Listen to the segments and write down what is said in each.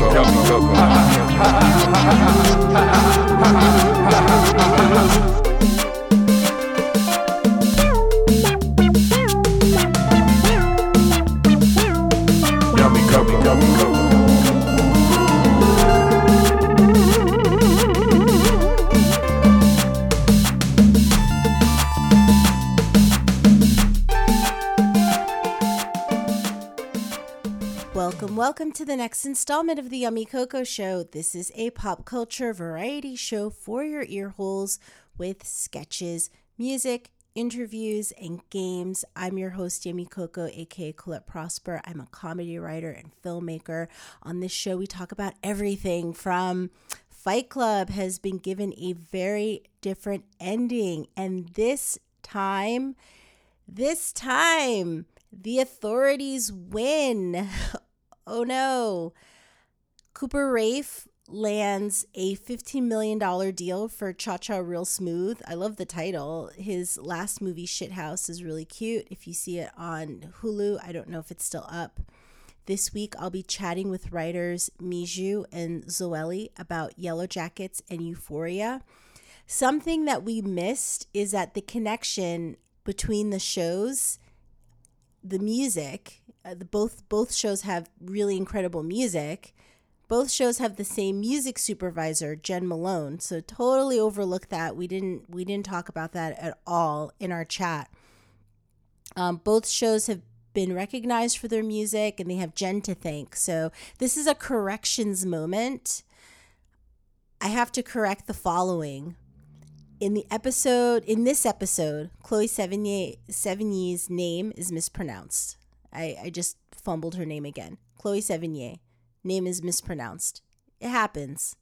Coco. Coco. To the next installment of the Yummy Coco Show. This is a pop culture variety show for your ear holes with sketches, music, interviews, and games. I'm your host, Yummy Coco, aka Colette Prosper. I'm a comedy writer and filmmaker. On this show, we talk about everything from Fight Club has been given a very different ending, and this time, this time, the authorities win. oh no. Cooper Raiff lands a $15 million deal for Cha Cha Real Smooth. I love the title. His last movie, Shithouse, is really cute. If you see it on Hulu, I don't know if it's still up. This week, I'll be chatting with writers Mijoe and Zoely about Yellowjackets and Euphoria. Something that we missed is that the connection between the shows, the music, uh, the, both both shows have really incredible music. Both shows have the same music supervisor, Jen Malone. So totally overlooked that. We didn't we didn't talk about that at all in our chat. Um, both shows have been recognized for their music and they have Jen to thank. So this is a corrections moment. I have to correct the following. In the episode, in this episode, Chloe Sevigny, Sevigny's name is mispronounced. I, I just fumbled her name again. Chloe Sevigny. Name is mispronounced. It happens.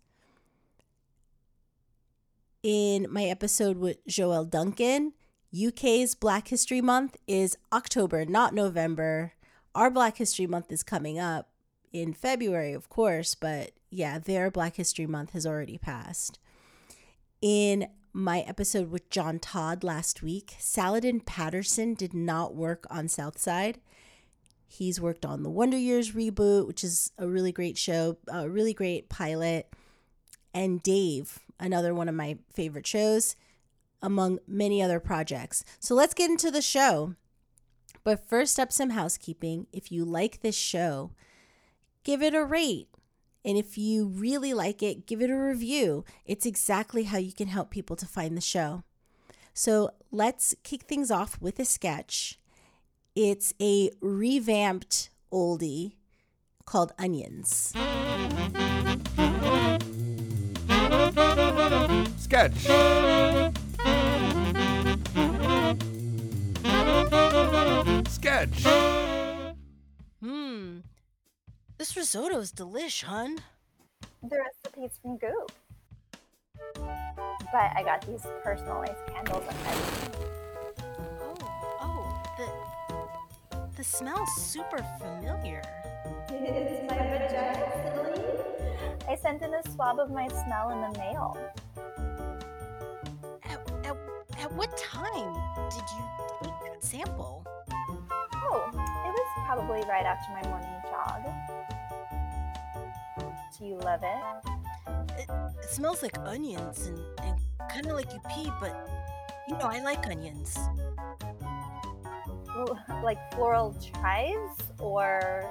In my episode with Joel Duncan, UK's Black History Month is October, not November. Our Black History Month is coming up in February, of course, but yeah, their Black History Month has already passed. In my episode with John Todd last week, Saladin Patterson did not work on Southside. He's worked on the Wonder Years reboot, which is a really great show, a really great pilot. And Dave, another one of my favorite shows, among many other projects. So let's get into the show. But first up, some housekeeping. If you like this show, give it a rate. And if you really like it, give it a review. It's exactly how you can help people to find the show. So let's kick things off with a sketch. It's a revamped oldie called Onions. Sketch. Sketch. Hmm. This risotto is delish, hun. The recipe's from Goop. But I got these personalized candles and everything. The smell's super familiar. It's my vagina, silly. I sent in a swab of my smell in the mail. At, at, at what time did you take that sample? Oh, it was probably right after my morning jog. Do you love it? It, it smells like onions and, and kind of like you pee, but you know, I like onions like floral chives or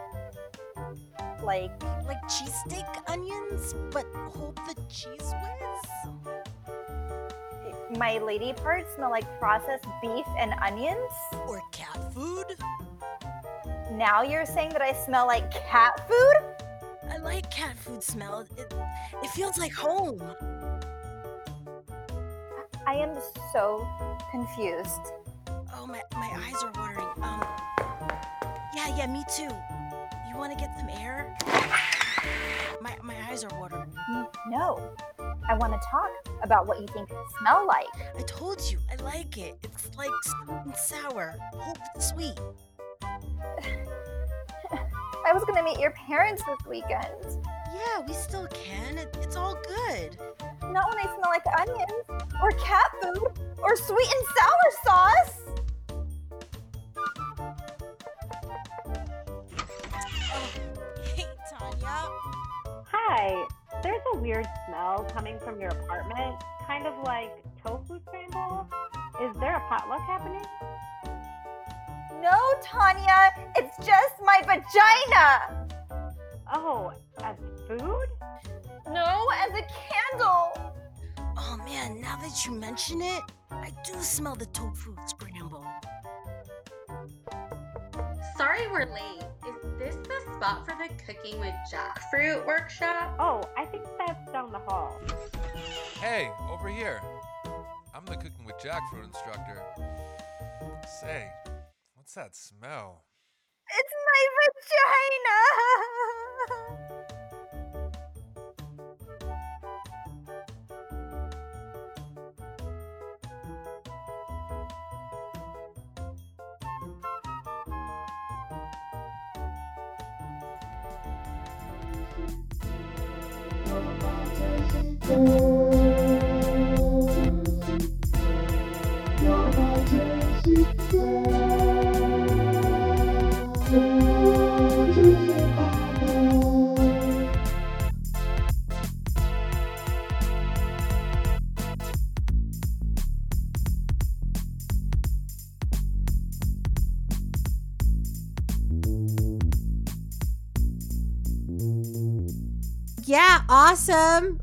like like cheesesteak onions, but hold the cheese whiz. My lady parts smell like processed beef and onions. Or cat food. Now you're saying that I smell like cat food? I like cat food smell. It, it feels like home. I am so confused. Oh, my, my eyes are watering. Um, yeah, yeah, me too. You want to get some air? My, my eyes are watering. No. I want to talk about what you think smell like. I told you, I like it. It's like sweet and sour. Hope sweet. I was going to meet your parents this weekend. Yeah, we still can. It, it's all good. Not when I smell like onions, or cat food, or sweet and sour sauce. Hi. There's a weird smell coming from your apartment, kind of like tofu scramble. Is there a potluck happening? No, Tanya, it's just my vagina. Oh, as food? No, as a candle. Oh man, now that you mention it, I do smell the tofu scramble. Sorry we're late. Is this the spot for the cooking with jackfruit workshop? Oh, I think that's down the hall. Hey, over here. I'm the cooking with jackfruit instructor. Say, what's that smell? It's my Yeah,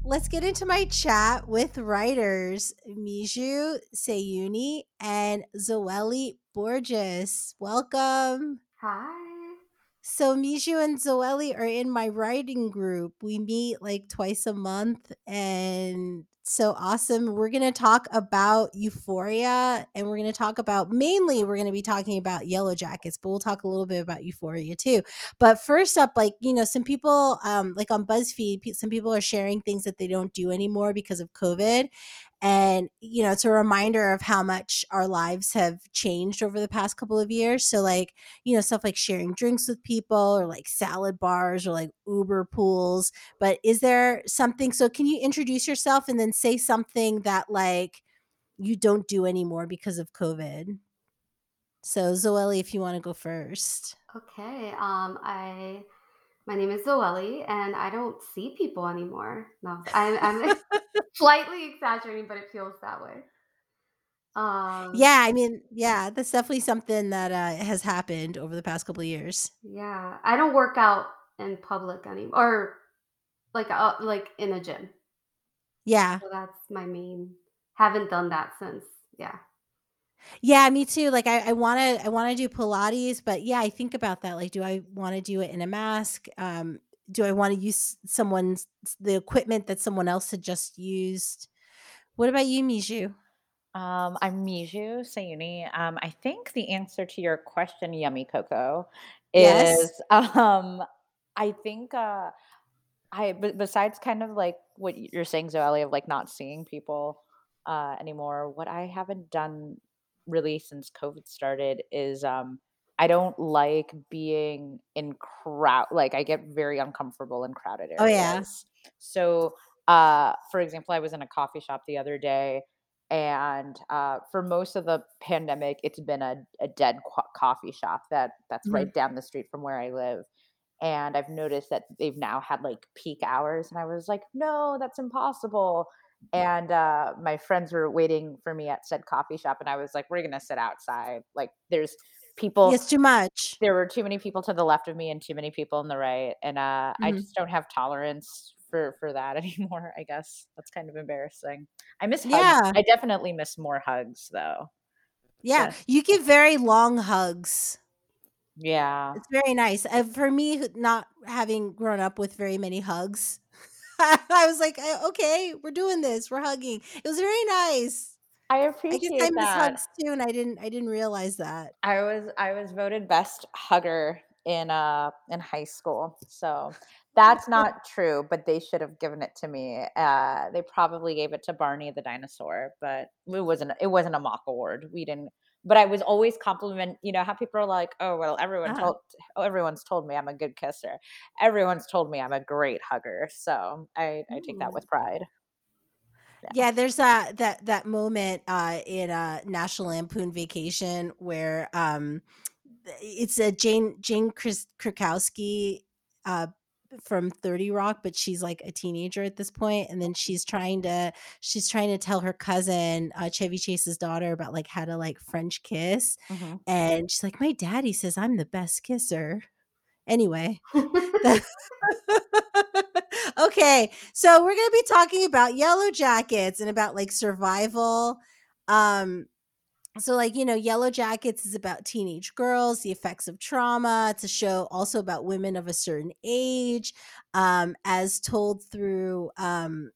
Let's get into my chat with writers Mijoe Sayuni and Zoely Borges. Welcome. Hi. So Mijoe and Zoely are in my writing group. We meet like twice a month and so awesome. We're going to talk about Euphoria and we're going to talk about mainly we're going to be talking about Yellowjackets, but we'll talk a little bit about Euphoria too. But first up like, you know, some people um like on BuzzFeed, some people are sharing things that they don't do anymore because of COVID and you know it's a reminder of how much our lives have changed over the past couple of years. So like you know stuff like sharing drinks with people or like salad bars or like uber pools. But is there something so can you introduce yourself and then say something that like you don't do anymore because of covid? So zoely if you want to go first. Okay. Um, I my name is Zoely, and I don't see people anymore. No, I, I'm slightly exaggerating, but it feels that way. Um, yeah i mean yeah that's definitely something that uh, has happened over the past couple of years yeah. I don't work out in public anymore, or like uh, like in a gym. yeah So that's my main. Haven't done that since. Yeah. Yeah, me too. Like I, I want to, I want to do Pilates, but yeah, I think about that. Like, do I want to do it in a mask? Um, do I want to use someone's the equipment that someone else had just used? What about you, Mijoe? Um, I'm Mijoe Sayuni. Um, I think the answer to your question, Yummy Coco, Yes. is um, I think uh, I b- besides kind of like what you're saying, Zoely, of like not seeing people uh, anymore. What I haven't done really since COVID started is um, I don't like being in crowd. Like I get very uncomfortable in crowded areas. Oh yeah. So, uh, for example, I was in a coffee shop the other day, and uh, for most of the pandemic, it's been a, a dead co- coffee shop that that's Mhm. right down the street from where I live. And I've noticed that they've now had like peak hours, and I was like, no, that's impossible. And uh, my friends were waiting for me at said coffee shop, and I was like, we're gonna sit outside. Like, there's people It's too much. there were too many people to the left of me and too many people on the right and uh, i Mhm. just don't have tolerance for for that anymore i guess that's kind of embarrassing i miss hugs Yeah. i definitely miss more hugs though Yeah. Yeah. You give very long hugs. yeah It's very nice. Uh, for me, not having grown up with very many hugs, I was like, "Uh, okay, we're doing this. We're hugging. It was very nice. i I guess appreciate I miss that hugs too, and I didn't. I didn't realize that. i was i was voted best hugger in uh in high school so that's not true but they should have given it to me uh they probably gave it to barney the dinosaur but it wasn't it wasn't a mock award we didn't but i was always compliment you know how people are like oh well everyone Uh-huh. told oh, everyone's told me i'm a good kisser. Everyone's told me i'm a great hugger. So i i take that with pride. Yeah, there's that that that moment uh in uh National Lampoon Vacation where um it's a Jane Jane Krakowski uh from 30 Rock, but she's like a teenager at this point, and then she's trying to she's trying to tell her cousin, uh, Chevy Chase's daughter, about like how to like French kiss, Mhm. and she's like, "My daddy says I'm the best kisser." Anyway, okay, so we're gonna be talking about Yellowjackets and about like survival. Um, so like you know yellowjackets is about teenage girls the effects of trauma it's a show also about women of a certain age um as told through um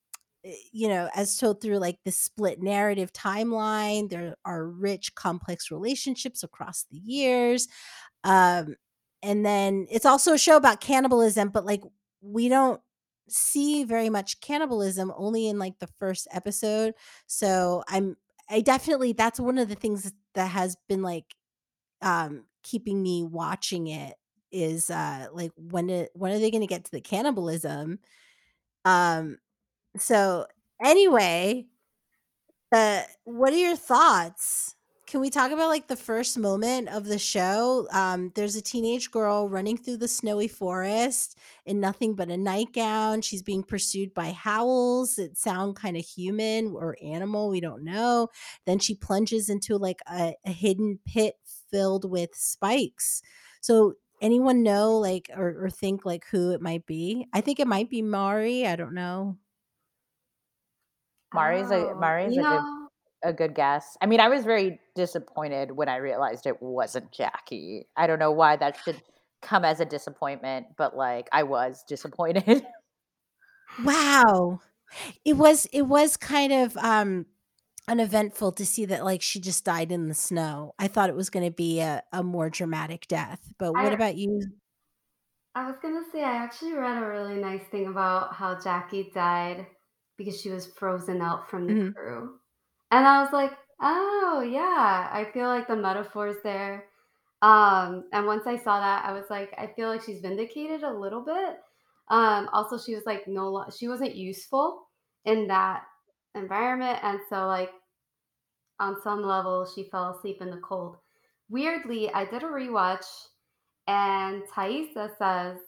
eh, you know as told through like the split narrative timeline there are rich complex relationships across the years um and then it's also a show about cannibalism but like we don't see very much cannibalism only in like the first episode so i'm I definitely that's one of the things that has been like um keeping me watching it is uh like when it, when are they going to get to the cannibalism? Um so anyway uh what are your thoughts can we talk about like the first moment of the show? Um there's a teenage girl running through the snowy forest in nothing but a nightgown. She's being pursued by howls that sound kind of human or animal we don't know. Then she plunges into like a, a hidden pit filled with spikes. So anyone know like or, or think like who it might be? I think it might be mari i don't know. Mari's a Oh, Mari's you a good know, a good guess. I mean, I was very disappointed when I realized it wasn't Jackie. I don't know why that should come as a disappointment, but like I was disappointed. Wow. It was it was kind of um uneventful to see that like she just died in the snow. I thought it was going to be a, a more dramatic death. But what I- about you? I was gonna say I actually read a really nice thing about how Jackie died because she was frozen out from the Mhm. crew. And I was like, oh yeah, I feel like the metaphor's there. Um, and once I saw that, I was like, I feel like she's vindicated a little bit. Um, also she was like no lo- she wasn't useful in that environment. And so like on some level she fell asleep in the cold. Weirdly, I did a rewatch and Taissa says,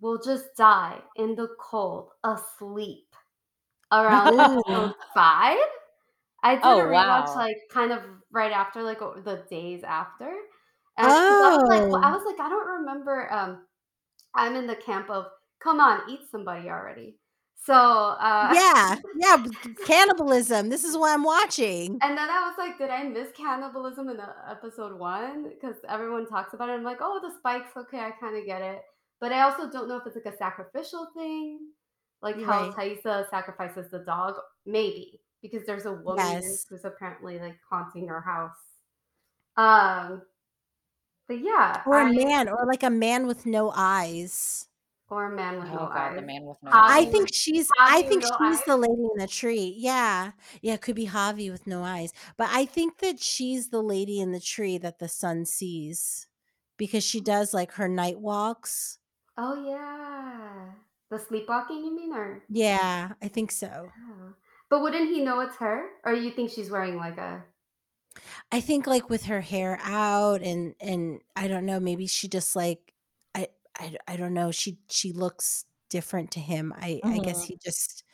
We'll just die in the cold, asleep. Around episode five. I did Oh, a rewatch wow. like kind of right after, like the days after. And 'cause I was like, well, I Oh. was like, I don't remember um I'm in the camp of come on, eat somebody already. So uh Yeah. Yeah, cannibalism. This is what I'm watching. And then I was like, did I miss cannibalism in uh, episode one? Because everyone talks about it. I'm like, oh, the spikes. Okay, I kind of get it. But I also don't know if it's like a sacrificial thing, like how Right. Taissa sacrifices the dog. Maybe because there's a woman Yes. who's apparently like haunting her house. Um, but yeah, Or a I- man or like a man with no eyes. or a man with oh no god, eyes. the man with no Javi I eyes. with- think she's Javi I think no she's the lady in the tree. Yeah. Yeah, it could be Javi with no eyes. But I think that she's the lady in the tree that the sun sees because she does like her night walks. Oh yeah, the sleepwalking. You mean or? Yeah, I think so. Oh. But wouldn't he know it's her? Or you think she's wearing like a I think like with her hair out and and I don't know, maybe she just like I I, I don't know, she she looks different to him. I I guess Mhm. he just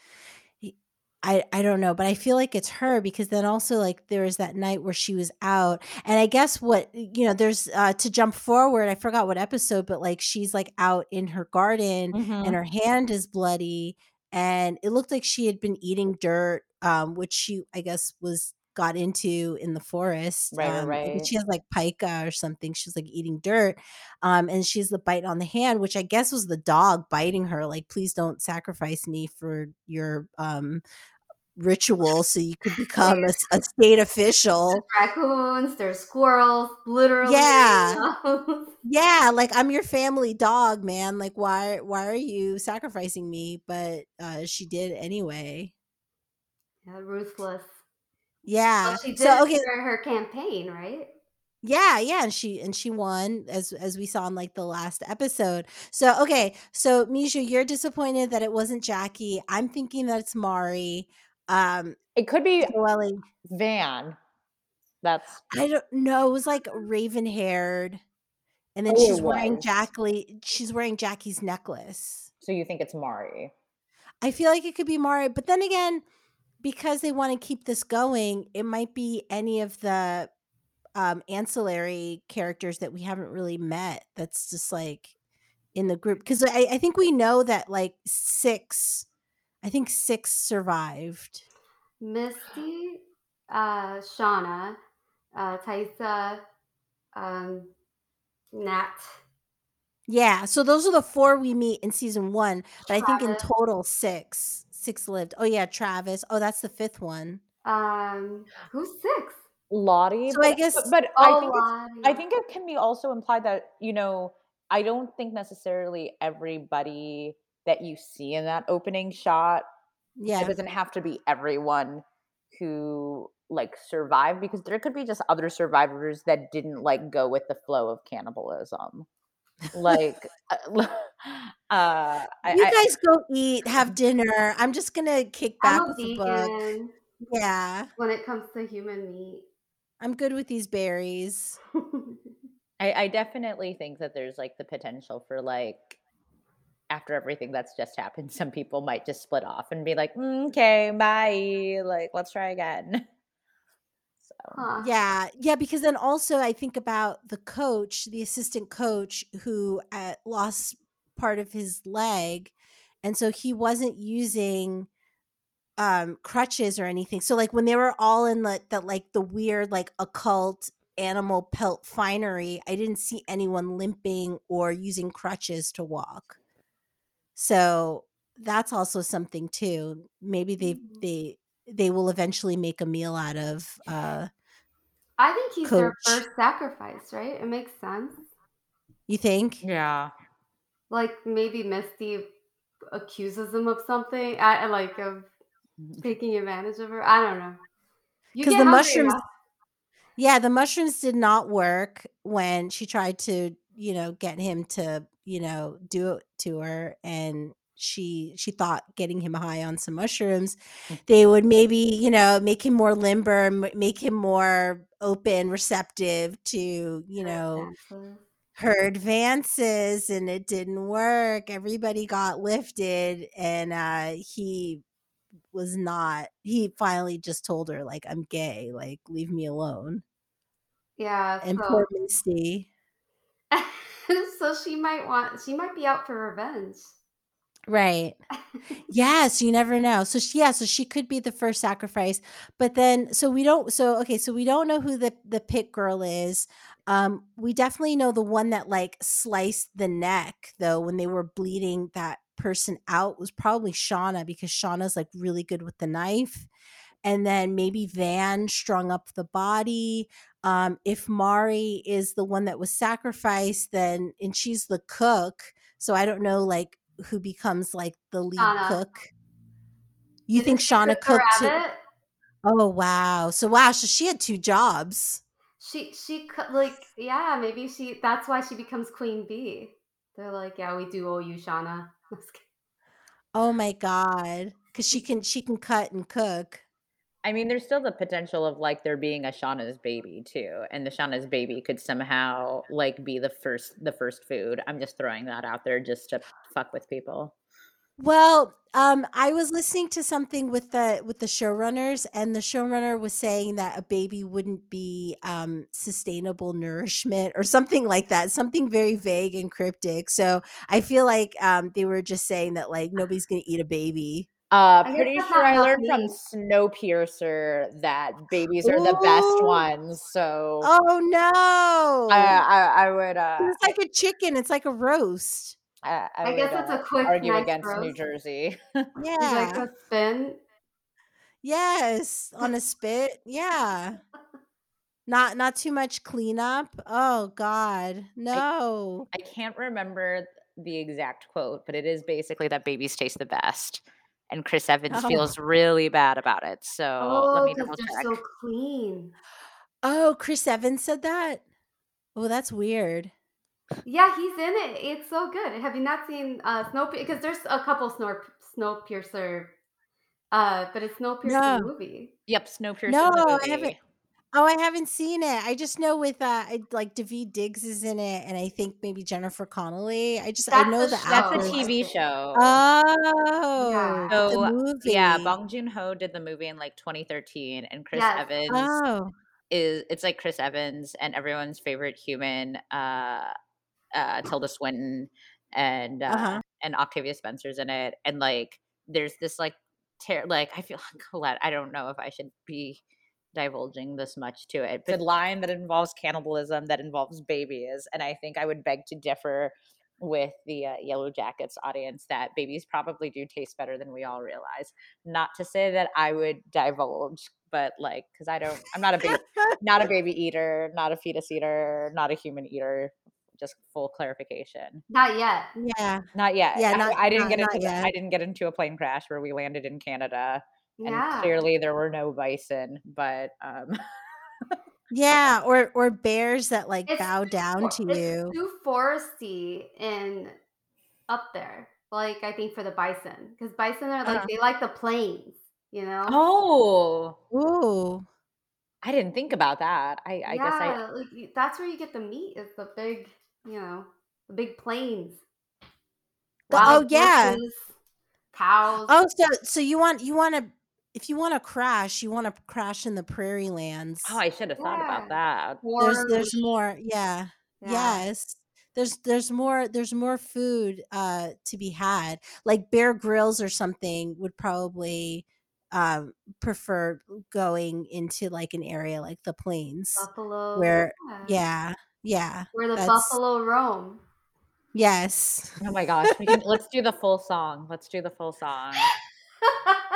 he, I I don't know, but I feel like it's her because then also like there was that night where she was out and I guess what you know, there's uh to jump forward, I forgot what episode, but like she's like out in her garden Mhm. and her hand is bloody and it looked like she had been eating dirt um which she i guess was got into in the forest Right, right, um right. she has like pica or something she's like eating dirt um and she's the bite on the hand which i guess was the dog biting her like please don't sacrifice me for your um ritual so you could become a state official There's raccoons, there's squirrels, literally. Yeah. yeah like i'm your family dog man like why why are you sacrificing me but uh she did anyway yeah, ruthless. yeah Well, she did so okay her campaign, right? Yeah, yeah, and she and she won as as we saw in like the last episode. So okay, so Misha, you're disappointed that it wasn't Jackie. I'm thinking that it's Mari. Um, It could be Zoe, Van. That's I don't know. It was like raven haired, and then Oh, she's wearing. Jackie. She's wearing Jackie's necklace. So you think it's Mari? I feel like it could be Mari, but then again, because they want to keep this going, it might be any of the um, ancillary characters that we haven't really met. That's just like in the group because I, I think we know that like six, I think six survived. Misty, uh, Shauna, uh, Taissa, um, Nat. Yeah, so those are the four we meet in season one, but I think in total six, six lived. Oh yeah, Travis. Oh, that's the fifth one. Um, who's six? Lottie. So I but- guess- but, but I Oh, think Lottie. I think it can be also implied that you know I don't think necessarily everybody that you see in that opening shot Yeah, it doesn't have to be everyone who like survived because there could be just other survivors that didn't like go with the flow of cannibalism like uh, uh you I- guys go eat, have dinner. I'm just gonna kick back I'm a with the book. Yeah, when it comes to human meat. I'm good with these berries. I, I definitely think that there's like the potential for like after everything that's just happened, some people might just split off and be like, "Mm, okay, bye. Like, let's try again. So Huh. Yeah, yeah, because then also I think about the coach, the assistant coach who uh, lost part of his leg, and so he wasn't using um crutches or anything. So like when they were all in the that like the weird like occult animal pelt finery, I didn't see anyone limping or using crutches to walk. So that's also something too. Maybe they Mhm. they they will eventually make a meal out of uh I think he's their first sacrifice, right? It makes sense. you think? yeah. Like maybe Misty accuses him of something, I I like of taking advantage of her. I don't know. Because the mushrooms- enough- Yeah, the mushrooms did not work when she tried to, you know, get him to, you know, do it to her and she she thought getting him high on some mushrooms they would maybe you know make him more limber make him more open receptive to you know her advances and it didn't work everybody got lifted and uh he was not he finally just told her like i'm gay like leave me alone. Yeah. and so, poor misty so she might want she might be out for revenge. right. Yes you never know. So she, yeah so she could be the first sacrifice but then so we don't so okay so we don't know who the the pit girl is. Um we definitely know the one that like sliced the neck though when they were bleeding that person out was probably shauna because shauna's like really good with the knife and then maybe van strung up the body um if mari is the one that was sacrificed then and she's the cook so i don't know like who becomes like the lead Shauna. cook you Didn't think shauna cook cooked rabbit? oh wow so wow so she had two jobs She she like yeah maybe she that's why she becomes queen bee. They're like yeah we do owe you Shauna. Oh my god because she can she can cut and cook I mean, there's still the potential of like there being a Shauna's baby too, and the Shauna's baby could somehow like be the first the first food. I'm just throwing that out there just to fuck with people. Well, um, I was listening to something with the with the showrunners, and the showrunner was saying that a baby wouldn't be um, sustainable nourishment or something like that, something very vague and cryptic. So I feel like um, they were just saying that like nobody's gonna eat a baby. Uh, I pretty that's sure I enough learned from meat. Snowpiercer that babies are the best ones. So Oh no! I, I, I would, uh, it's like a chicken. It's like a roast. I, I, I would, guess it's a uh, quick, argue nice against New. Jersey. You like Yeah. a spin? Yes, on a spit. Yeah. Not not too much cleanup. Oh God, no. I can't remember the exact quote, but it is basically that babies taste the best. And Chris Evans Oh. feels really bad about it. So let Oh, me because double they're check. so clean. Oh, Chris Evans said that. Oh, that's weird. Yeah, he's in it. It's so good. Have you not seen uh Snow? Because there's a couple Snow Snowpiercer, uh, but it's Snowpiercer No. movie. Yep, Snowpiercer. No, the I haven't. Oh, I haven't seen it. I just know with uh I- like Daveed Diggs is in it, and I think maybe Jennifer Connelly. I just I That's know the the. That's a actors. TV think. show. Oh, but the So movie. yeah, Bong Joon Ho did the movie in like 2013, and Chris Yes. Evans Oh, is it's like Chris Evans and everyone's favorite human, uh, uh, Tilda Swinton and uh, uh-huh. and Octavia Spencer's in it, and like there's this like ter- like I feel Colette. I don't know if I should be divulging this much to it. The line that involves cannibalism, that involves babies, and I think I would beg to differ with the uh, Yellowjackets audience that babies probably do taste better than we all realize. Not to say that I would divulge, but like because I don't, I'm not a baby, not a baby eater, not a fetus eater, not a human eater. Just full clarification. Not yet. Yeah. Not yet. Yeah, I- not- I, didn't not- get into I didn't get into a plane crash where we landed in Canada, and clearly there were no bison. But um, Yeah, or or bears that like It's bow down for- to it's you. too foresty and up there. Like I think for the bison, because bison are like Uh-huh. they like the plains. You know. oh, Ooh. I didn't think about that. I, I guess I like that's where you get the meat. Is the big, you know, the big plains. The- Wild oh yeah. horses, cows. Oh, so so you want you want to if you want to crash, you want to crash in the prairie lands. oh I should have thought Yeah. about that. there's there's more. Yeah. Yeah. Yes. There's there's more there's more food uh to be had. Like Bear Grylls or something would probably um prefer going into like an area like the plains buffalo. where yeah. yeah yeah Where the buffalo roam. yes Oh my gosh, we can, let's do the full song. Let's do the full song.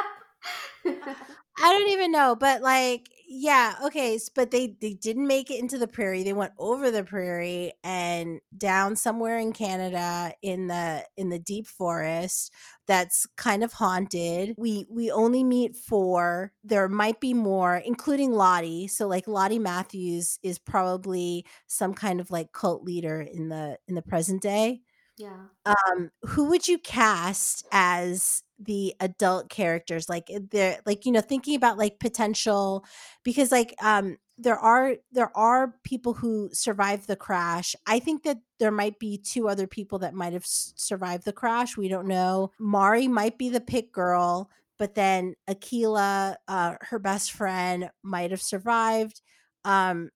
I don't even know, but like, yeah, okay, but they they didn't make it into the prairie. They went over the prairie and down somewhere in Canada in the in the deep forest that's kind of haunted. We we only meet four. There might be more, including Lottie. So like Lottie Matthews is probably some kind of like cult leader in the in the present day yeah. um who would you cast as the adult characters? Like eh, they're like you know thinking about like potential because like um there are there are people who survived the crash. I think that there might be two other people that might have survived the crash we don't know. Mari might be the pit girl but then akilah uh her best friend might have survived. Um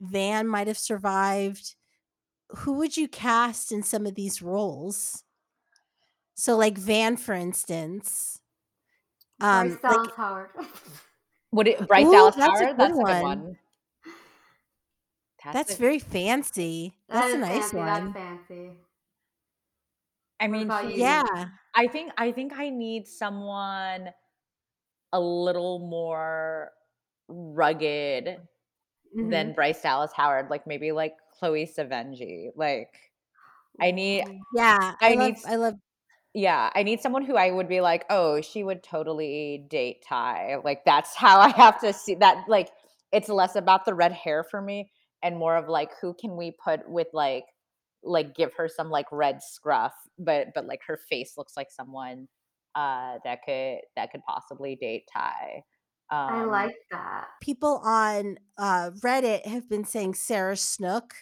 van might have survived who would you cast in some of these roles? So like Van, for instance. Um Bryce like Dallas Howard. Would it Bryce Ooh, Dallas that's Howard? good That's a good one. one. that's a- very fancy. That That's a nice fancy, one. That's fancy. I mean, about he- you? Yeah. I think I think I need someone a little more rugged Mm-hmm. than Bryce Dallas Howard, like maybe like Chloe Savenji. Like I need Yeah. I, I love need I love yeah, I need someone who I would be like, "Oh, she would totally date Ty." Like that's how I have to see that like it's less about the red hair for me and more of like who can we put with like like give her some like red scruff, but but like her face looks like someone uh that could that could possibly date Ty. Um, I like that. people on uh Reddit have been saying Sarah Snook.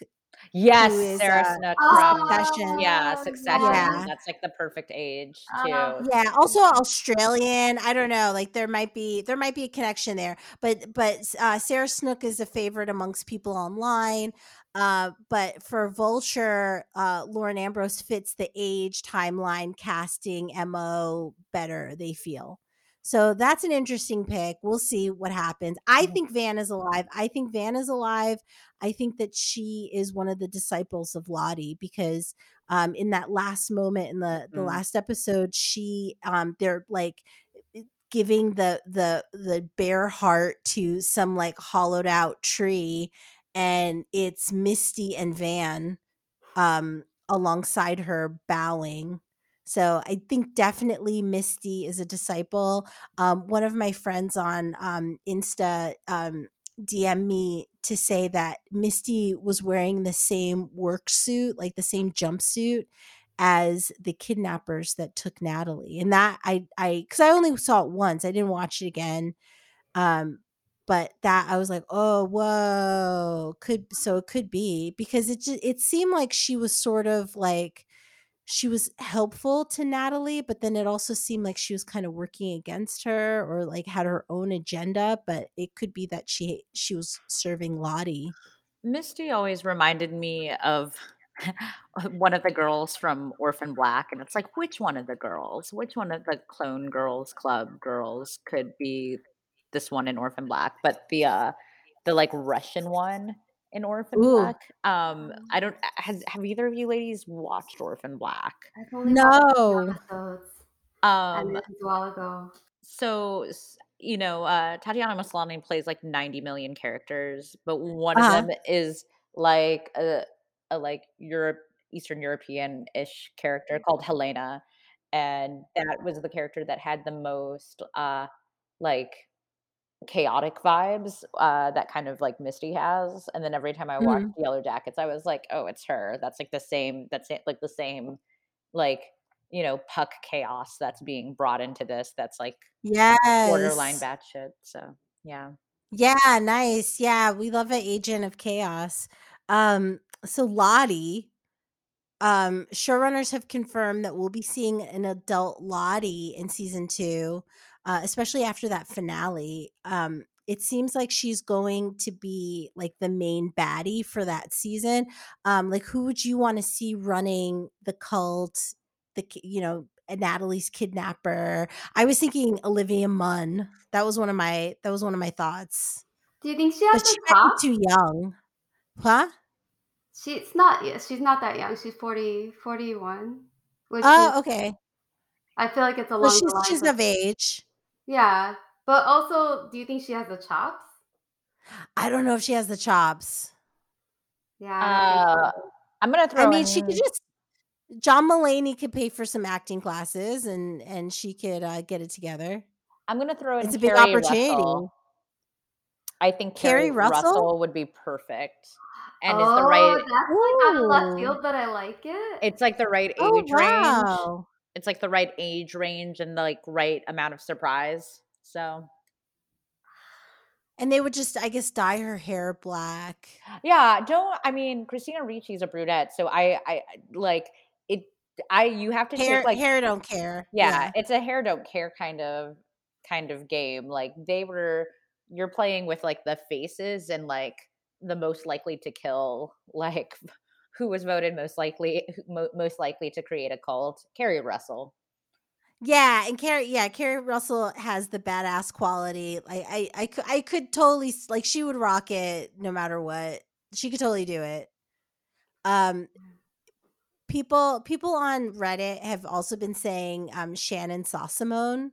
yes, who is, Sarah uh, Snook Oh, from Succession. yeah. Succession. Yeah. That's like the perfect age Uh, too. Yeah, also Australian. I don't know. Like there might be there might be a connection there. But but uh Sarah Snook is a favorite amongst people online. Uh, but for Vulture, uh, Lauren Ambrose fits the age timeline casting MO better, they feel. So that's an interesting pick. We'll see what happens. I Mhm. think Van is alive. I think Van is alive. I think that she is one of the disciples of Lottie because um, in that last moment in the the Mm. last episode, she um, they're like giving the the the bare heart to some like hollowed out tree and it's Misty and Van um alongside her bowing. So I think definitely Misty is a disciple. Um one of my friends on um Insta um DM me to say that Misty was wearing the same work suit, like the same jumpsuit as the kidnappers that took Natalie. And that I I cuz I only saw it once. I didn't watch it again. Um but that I was like, oh, whoa, could so it could be because it just it seemed like she was sort of like she was helpful to Natalie, but then it also seemed like she was kind of working against her or like had her own agenda. But it could be that she she was serving Lottie. Misty always reminded me of one of the girls from Orphan Black, and it's like, which one of the girls, which one of the Clone Girls Club girls could be this one in Orphan Black? But the uh, the like Russian one in Orphan Ooh. Black. Um, I don't. Has have either of you ladies watched Orphan Black? I've only No. Um, a while ago. so you know, uh, Tatiana Maslany plays like 90 million characters, but one of Uh-huh. them is like a, a like Europe, Eastern European ish character called Helena, and that was the character that had the most uh like chaotic vibes uh that kind of like Misty has. And then every time I watched Mhm. Yellowjackets, I was like, oh, it's her. That's like the same. That's it, like the same, like you know, puck chaos that's being brought into this. That's like borderline Yes. batshit. So yeah. Yeah, nice. Yeah, we love an agent of chaos. Um, so Lottie, um, showrunners have confirmed that we'll be seeing an adult Lottie in season two, uh, especially after that finale. Um, it seems like she's going to be like the main baddie for that season. Um, like who would you want to see running the cult? The you know Natalie's kidnapper. I was thinking Olivia Munn. That was one of my that was one of my thoughts. Do you think she has But top? too young. Huh? She's not. She's not that young. She's 40, 41. Oh, is, okay. I feel like it's Well, along she's she's of of age. Yeah. But also, do you think she has the chops? I don't know if she has the chops. Yeah, Uh, so. I'm gonna throw. I throw mean, she could just John Mulaney could pay for some acting classes and and she could uh, get it together. I'm gonna throw it in It's a big opportunity. Russell. I think Keri Keri Russell? Russell would be perfect, and it's the Oh, right. that's like out of left field, but I like it. It's like the right Oh age range. It's like the right age range and the like right amount of surprise. So And they would just, I guess, dye her hair black. yeah, don't. I mean, Christina Ricci's a brunette, so I, I I- like it. I you have to Hair, take like hair don't care. yeah, Yeah. it's a hair don't care kind of kind of game. Like they were, you're playing with like the faces and like the most likely to kill, like who was voted most likely mo- most likely to create a cult, Keri Russell. Yeah, and Keri, yeah, Keri Russell has the badass quality. Like I, I, could, I could totally like she would rock it no matter what. She could totally do it. Um, people, people on Reddit have also been saying um Shannyn Sossamon,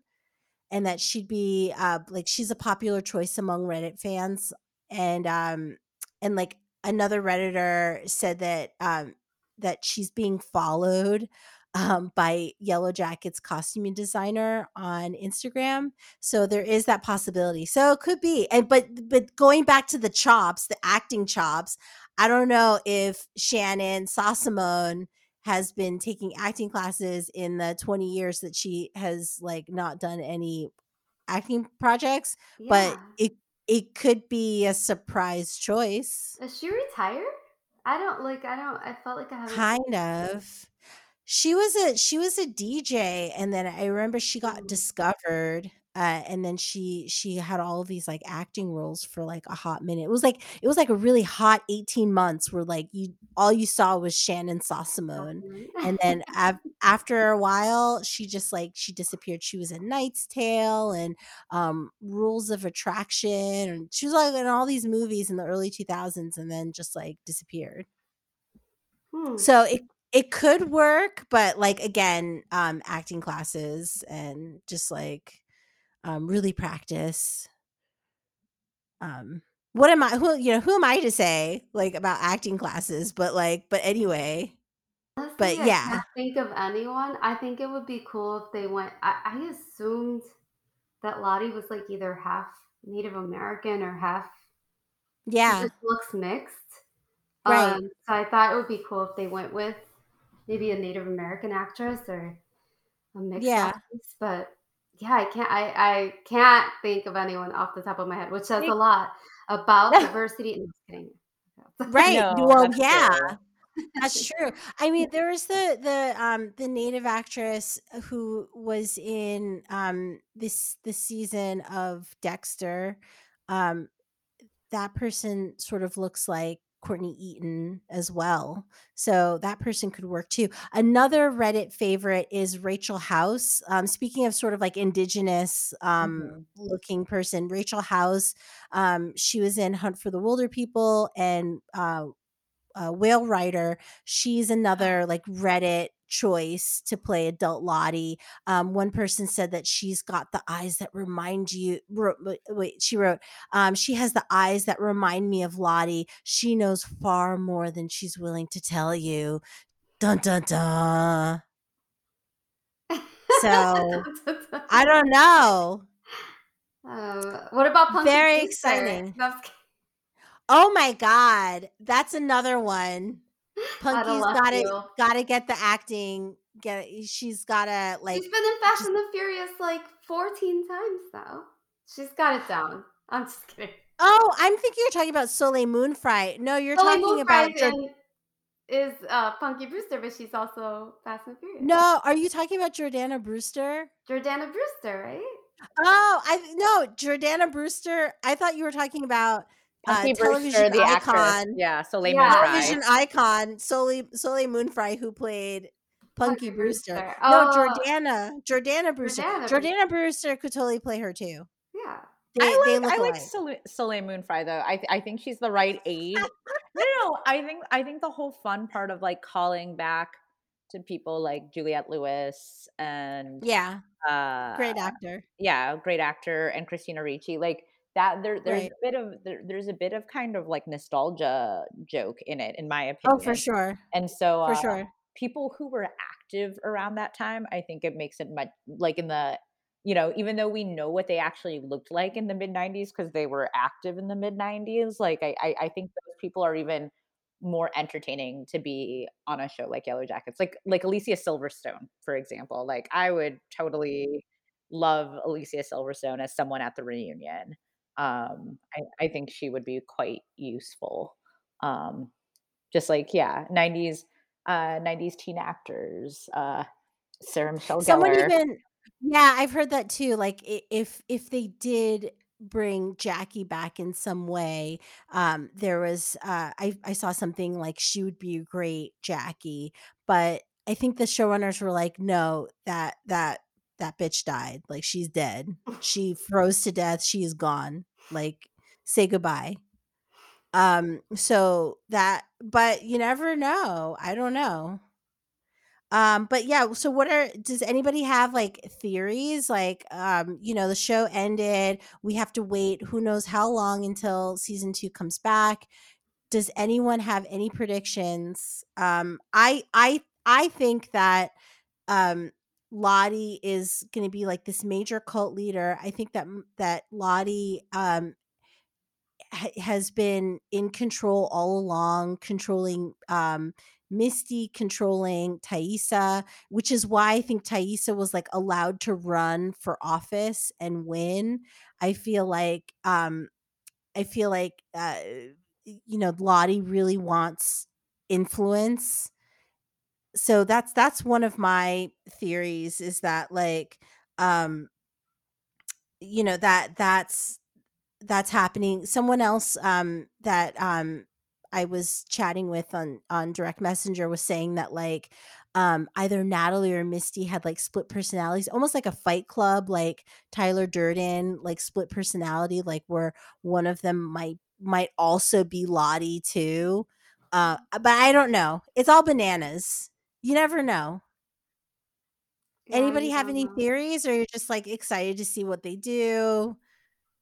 and that she'd be uh like she's a popular choice among Reddit fans, and um, and like another redditor said that um that she's being followed um, by Yellowjacket's costuming designer on Instagram. So there is that possibility. So it could be. And but but going back to the chops, the acting chops, I don't know if Shannyn Sossamon has been taking acting classes in the 20 years that she has like not done any acting projects, but it it could be a surprise choice. Is she retired? I don't like. I don't. I felt like I haven't. kind of she was a she was a dj and then i remember she got Mm. discovered uh, and then she she had all of these like acting roles for like a hot minute. It was like it was like a really hot 18 months where like you all you saw was shannyn sossamon. And then av- after a while she just like she disappeared. She was in knight's tale and um rules of attraction and she was like in all these movies in the early 2000s and then just like disappeared. Hmm. so it it could work, but like again, um, acting classes and just like um, really practice. Um, what am I? Who you know? Who am I to say like about acting classes? But like, but anyway, Honestly, but I yeah, think of anyone. I think it would be cool if they went. I, I assumed that Lottie was like either half Native American or half. She yeah, just looks mixed. right. Um, so I thought it would be cool if they went with maybe a Native American actress or a mixed Yeah. actress. But Yeah, I can't. I I can't think of anyone off the top of my head, which says a lot about diversity. No, kidding. Right. No, well, that's yeah. true. That's true. I mean, there was the the um the native actress who was in um this this season of Dexter. Um that person sort of looks like Courtney Eaton as well. So that person could work too. Another Reddit favorite is Rachel House. Um, speaking of sort of like indigenous um, Mhm. looking person, Rachel House, um, she was in Hunt for the Wilderpeople and uh, uh, Whale Rider. She's another like Reddit choice to play adult Lottie. Um, one person said that she's got the eyes that remind you. wait, she wrote, um, she has the eyes that remind me of Lottie. She knows far more than she's willing to tell you. Dun dun dun. So I don't know. Um, what about Punky Very exciting. No, I'm just kidding. Oh my god, that's another one. Out of got to field. got to get the acting. Get she's got to like She's been in Fast and the Furious like 14 times though. She's got it down. I'm just kidding. Oh, I'm thinking you're talking about Soleil Moon Frye. No, you're Lily talking Moon about Fries Jor- in- is uh, Punky Brewster, but she's also Fast and Furious. No, are you talking about Jordana Brewster? Jordana Brewster, right? Oh, I no, Jordana Brewster. I thought you were talking about uh, Punky television Brewster, the icon, actress. Yeah, Soleil Yeah. Moon television icon Soleil Soleil Moon Frye, who played Punky, Punky Brewster. Brewster. No, Oh. Jordana, Jordana Brewster. Jordana Jordana Brewster could totally play her too. Yeah. They, I they like look I like alike. Soleil, Soleil Moon Frye though. I th- I think she's the right age. no, no, I think I think the whole fun part of like calling back to people like Juliette Lewis and Yeah, uh, great actor. yeah, great actor and Christina Ricci, like that. There, there's Right. a bit of there, there's a bit of kind of like nostalgia joke in it, in my opinion. Oh, for sure, And so, for uh, sure. people who were active around that time, I think it makes it much like in the, you know, even though we know what they actually looked like in the mid 90s because they were active in the mid 90s, like I, I, I think those people are even more entertaining to be on a show like Yellow Jackets, like like Alicia Silverstone, for example. Like I would totally love Alicia Silverstone as someone at the reunion. Um, I, I think she would be quite useful. Um, just like yeah, 90s uh 90s teen actors uh sarah michelle Someone gellar even, yeah, I've heard that too. Like if if they did bring Jackie back in some way, um, there was uh, I I saw something like she would be a great Jackie, but I think the showrunners were like, no, that that that bitch died. Like she's dead. She froze to death. She is gone. Like say goodbye. Um, so that, but you never know. I don't know. Um, but yeah, so what are does anybody have like theories? Like, um, you know, the show ended. We have to wait who knows how long until season two comes back. Does anyone have any predictions? Um, I I I think that um Lottie is going to be like this major cult leader. I think that that Lottie um ha- has been in control all along, controlling um Misty, controlling Taissa, which is why I think Taissa was like allowed to run for office and win. I feel like um I feel like uh you know Lottie really wants influence. So that's that's one of my theories is that like um you know that that's that's happening. Someone else um that um i was chatting with on on direct messenger was saying that like um either natalie or misty had like split personalities almost like a fight club like tyler durden like split personality like where one of them might might also be lottie too uh but i don't know. It's all bananas you never know. Yeah, anybody have any know. theories or you're just like excited to see what they do?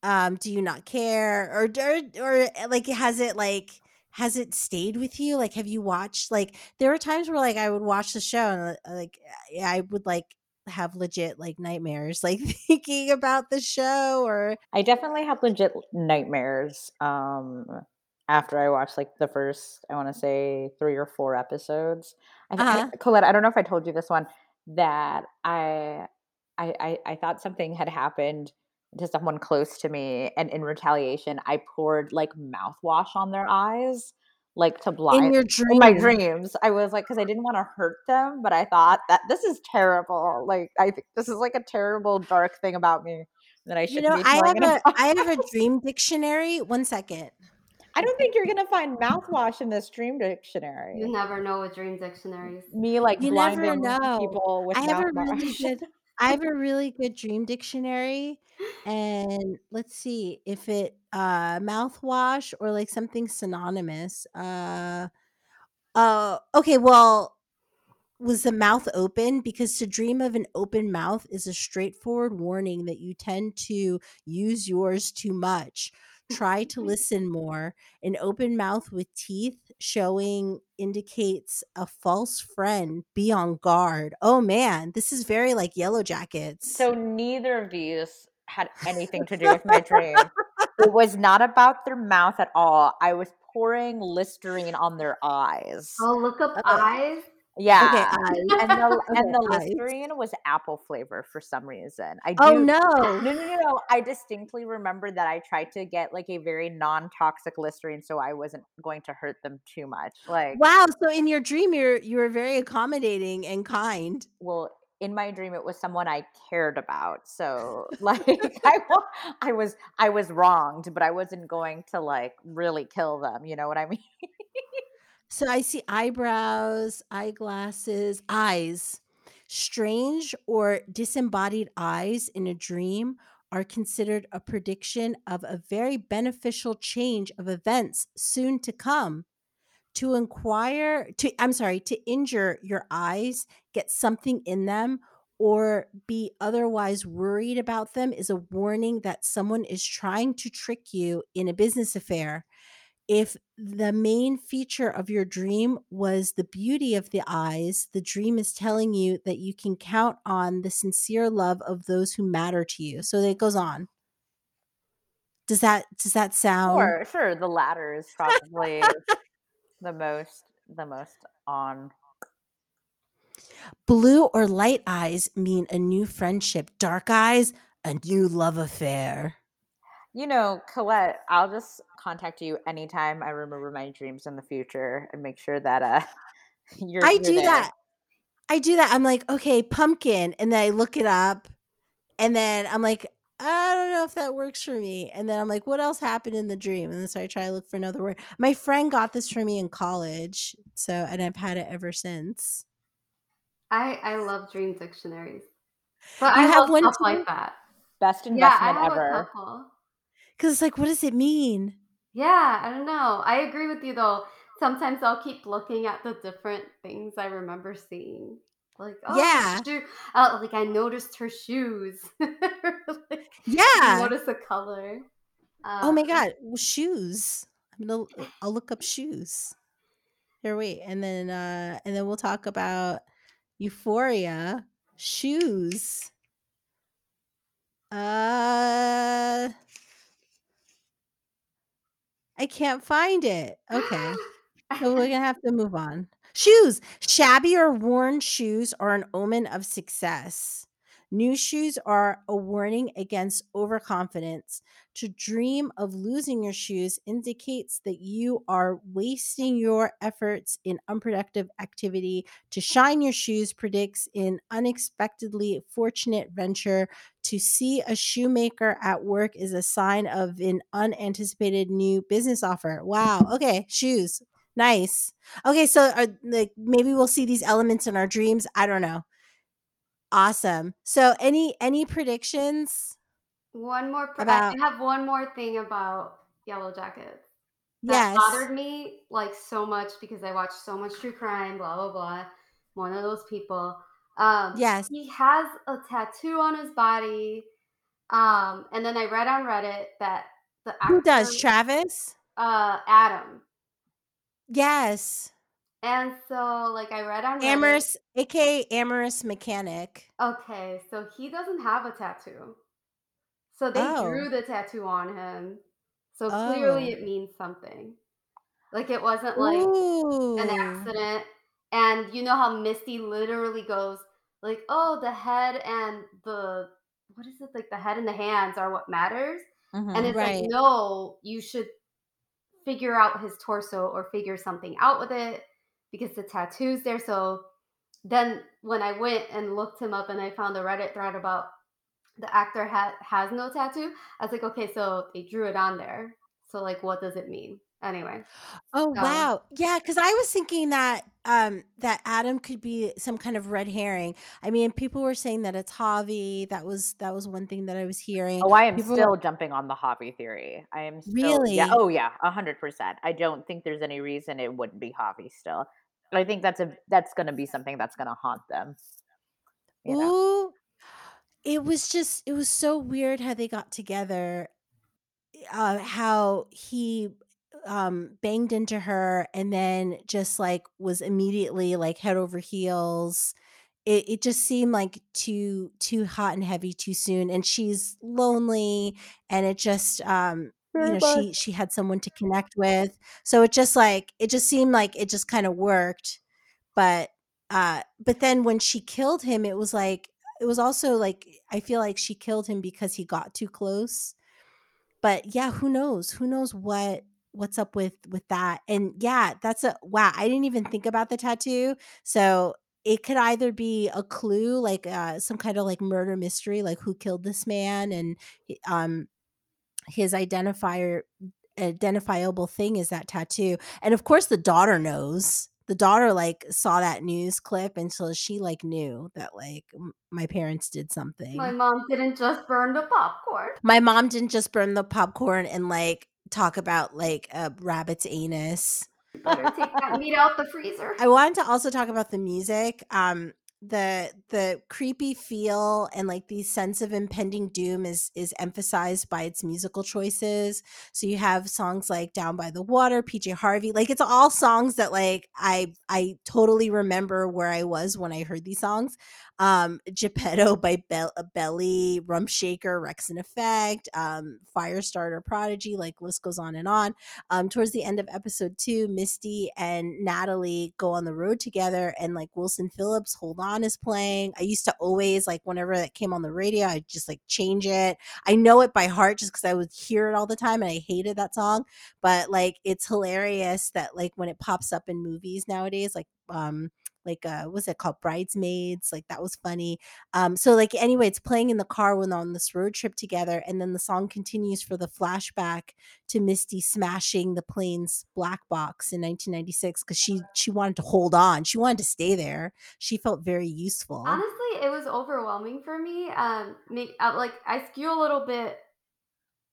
Um do you not care? Or or, or uh, like has it like has it stayed with you? Like have you watched like there were times where like i would watch the show and uh, like yeah, i would like have legit like nightmares like thinking about the show or i definitely had legit nightmares um after i watched like the first i want to say three or four episodes. I, th- Uh-huh. I colette i don't know if i told you this one that i I, I I thought something had happened to someone close to me, and in retaliation, I poured like mouthwash on their eyes, like to In blind. your In my dreams, I was like, because I didn't want to hurt them, but I thought that this is terrible. Like, I think this is like a terrible, dark thing about me that I shouldn't know, be I have a I have a dream dictionary. One second. I don't think you're gonna find mouthwash in this dream dictionary. You never know with dream dictionaries. Me like You never know. people with I have a really mouthwash. good I have a really good dream dictionary and let's see if it uh mouthwash or like something synonymous. Uh uh okay, well was the mouth open because to dream of an open mouth is a straightforward warning that you tend to use yours too much. Try to mm-hmm. listen more. An open mouth with teeth showing indicates a false friend. Be on guard. Oh man, this is very like yellow jackets. So neither of these had anything to do with my dream. It was not about their mouth at all. I was pouring Listerine on their eyes. Oh, look up Oh. eyes. Okay, Yeah. eyes. And the and the. Listerine was apple flavor for some reason. I oh, do Oh no. no, no, no, no. I distinctly remember that I tried to get like a very non-toxic Listerine so I wasn't going to hurt them too much. Like, Wow, so in your dream you're you were very accommodating and kind. well, in my dream it was someone I cared about. So, like I I was I was wronged, but I wasn't going to like really kill them, you know what I mean? So I see eyebrows, eyeglasses, eyes. Strange or disembodied eyes in a dream are considered a prediction of a very beneficial change of events soon to come. To inquire, to I'm sorry, to injure your eyes, get something in them, or be otherwise worried about them is a warning that someone is trying to trick you in a business affair if the main feature of your dream was the beauty of the eyes, the dream is telling you that you can count on the sincere love of those who matter to you. So it goes on. Does that does that sound Sure, sure. The latter is probably the most the most on blue or light eyes mean a new friendship, dark eyes a new love affair. You know, Colette, I'll just contact you anytime I remember my dreams in the future and make sure that uh you're I you're do there. that. I do that. I'm like, okay, pumpkin, and then I look it up, and then I'm like, I don't know if that works for me. And then I'm like, what else happened in the dream? And then so I try to look for another word. My friend got this for me in college, so and I've had it ever since. I I love dream dictionaries. But You I have love one stuff too? like that. Best Yeah, I investment have ever. Because it's like, what does it mean? Yeah, I don't know. I agree with you though. Sometimes I'll keep looking at the different things I remember seeing. Like, oh, Yeah. shoe. Oh, like I noticed her shoes. like, Yeah. notice the color. Oh my Um, god, well, shoes. I'm gonna I'll look up shoes. Here, wait, and then uh and then we'll talk about Euphoria shoes. Uh I can't find it. Okay. So we're gonna have to move on. Shoes. Shabby or worn shoes are an omen of success. New shoes are a warning against overconfidence. To dream of losing your shoes indicates that you are wasting your efforts in unproductive activity. To shine your shoes predicts an unexpectedly fortunate venture. To see a shoemaker at work is a sign of an unanticipated new business offer. Wow. Okay, shoes. Nice. Okay, so are, like maybe we'll see these elements in our dreams. I don't know. Awesome. So any any predictions? One more. Pr- About- I have one more thing about Yellow Jackets that Yes. bothered me like so much because I watched so much true crime. Blah blah blah. One of those people. Um, Yes. He has a tattoo on his body. Um, and then I read on Reddit that the actor, Who does? Travis? uh, Adam. Yes. And so, like, I read on Reddit. Amorous, aka Amorous Mechanic. Okay, so he doesn't have a tattoo. So they Oh. drew the tattoo on him. So clearly Oh. it means something. Like it wasn't like Ooh. an accident. And you know how Misty literally goes, like, oh, the head and the what is it like the head and the hands are what matters. Mhm. And it's Right. like, no, you should figure out his torso or figure something out with it because the tattoo's there. So then when I went and looked him up and I found a Reddit thread about the actor ha- has no tattoo, I was like, okay, so they drew it on there. So like, what does it mean? Anyway, Oh so wow. Yeah, cuz I was thinking that um that Adam could be some kind of red herring. I mean, people were saying that it's Javi. That was that was one thing that I was hearing. Oh, I am People still jumping on the Javi theory. I am still yeah. Really? Oh yeah, a hundred percent. I don't think there's any reason it wouldn't be Javi still. I think that's a that's gonna be something that's gonna haunt them. You know. Ooh. It was just it was so weird how they got together. Uh how he um banged into her and then just like was immediately like head over heels. It it just seemed like too too hot and heavy too soon and she's lonely and it just um you know she she had someone to connect with. So it just like it just seemed like it just kind of worked but uh but then when she killed him it was like it was also like i feel like she killed him because he got too close. But yeah who knows? Who knows what what's up with with that? And yeah that's a wow i didn't even think about the tattoo. So it could either be a clue like uh some kind of like murder mystery like who killed this man and um his identifier identifiable thing is that tattoo and of course the daughter knows the daughter like saw that news clip and so she like knew that like m- my parents did something. my mom didn't just burn the popcorn. my mom didn't just burn the popcorn and like talk about like a rabbit's anus Better take that meat out the freezer. I wanted to also talk about the music. Um the the creepy feel and like the sense of impending doom is is emphasized by its musical choices. So you have songs like Down by the Water, PJ Harvey. Like it's all songs that like I I totally remember where I was when I heard these songs. Um Gepetto by Bell Belly, Rump Shaker, Wreckx-n-Effect, um Firestarter Prodigy, like list goes on and on. Um towards the end of episode two misty and natalie go on the road together and like wilson phillips hold on is playing. I used to always like whenever that came on the radio i just like change it. I know it by heart just because i would hear it all the time and i hated that song but like it's hilarious that like when it pops up in movies nowadays like um like uh what's it called bridesmaids like that was funny um so like anyway it's playing in the car when on this road trip together and then the song continues for the flashback to Misty smashing the plane's black box in 1996 because she she wanted to hold on. She wanted to stay there. She felt very useful. Honestly, it was overwhelming for me. Um, uh, like I skew a little bit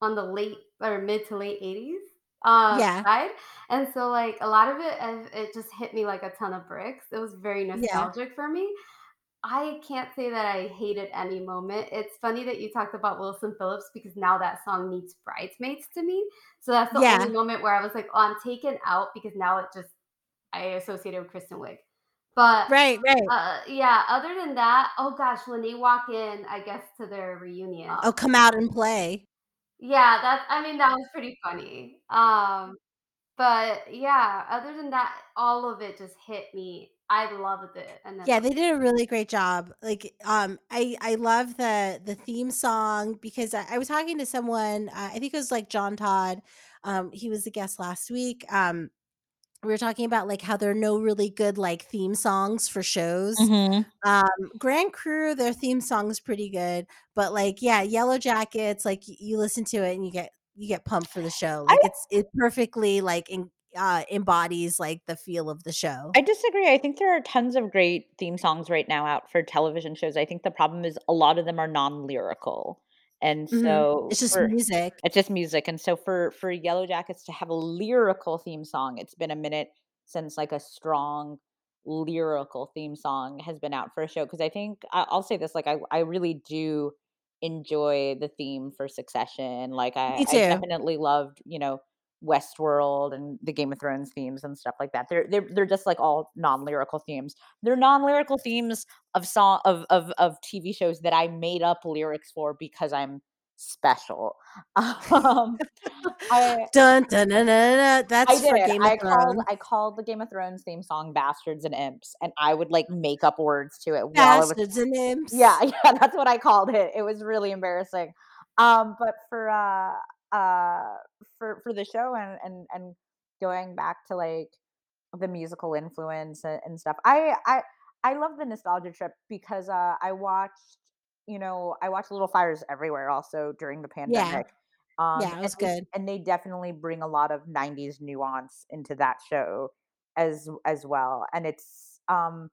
on the late or mid to late '80s um, Yeah. side, and so like a lot of it, it just hit me like a ton of bricks. It was very Yeah. nostalgic for me. I can't say that I hated any moment. It's funny that you talked about Wilson Phillips because now that song meets Bridesmaids to me. So that's the Yeah. only moment where I was like, oh, I'm taken out because now it just I associate it with Kristen Wiig. But Right, right. uh, yeah, other than that, oh gosh, when they walk in, I guess to their reunion. Oh, come out and play. Yeah, that's I mean that was pretty funny. Um, but yeah, other than that, all of it just hit me. I loved it. And then Yeah, they did a really great job. Like, um, I I love the the theme song because I, I was talking to someone. Uh, I think it was like John Todd. Um, he was a guest last week. Um, we were talking about like how there are no really good like theme songs for shows. Mhm. Um, Grand Crew, their theme song is pretty good, but like, yeah, Yellow Jackets, like you listen to it and you get you get pumped for the show. I Like it's it perfectly like in, uh, embodies like the feel of the show. I disagree. I think there are tons of great theme songs right now out for television shows. I think the problem is a lot of them are non-lyrical. And Mhm. so It's just for music. it's just music. And so for for Yellow Jackets to have a lyrical theme song, it's been a minute since like a strong lyrical theme song has been out for a show because I think I'll say this like I I really do enjoy the theme for Succession. Like I, I definitely loved, you know, Westworld and the Game of Thrones themes and stuff like that. They're they're they're just like all non-lyrical themes. They're non-lyrical themes of song of of of TV shows that I made up lyrics for because I'm special. Um, I Dun dun dun dun. dun. That's I for did. Game I of called Thrones. I called the Game of Thrones theme song "Bastards and Imps," and I would like make up words to it while it was Bastards and imps. yeah, yeah, that's what I called it. It was really embarrassing. Um, but for uh uh for for the show and and and going back to like the musical influence and, and stuff, I I I love the nostalgia trip because uh I watched you know I watched Little Fires Everywhere also during the Yeah. pandemic. Um, Yeah, it and was they, good. and they definitely bring a lot of '90s nuance into that show as as well, and it's um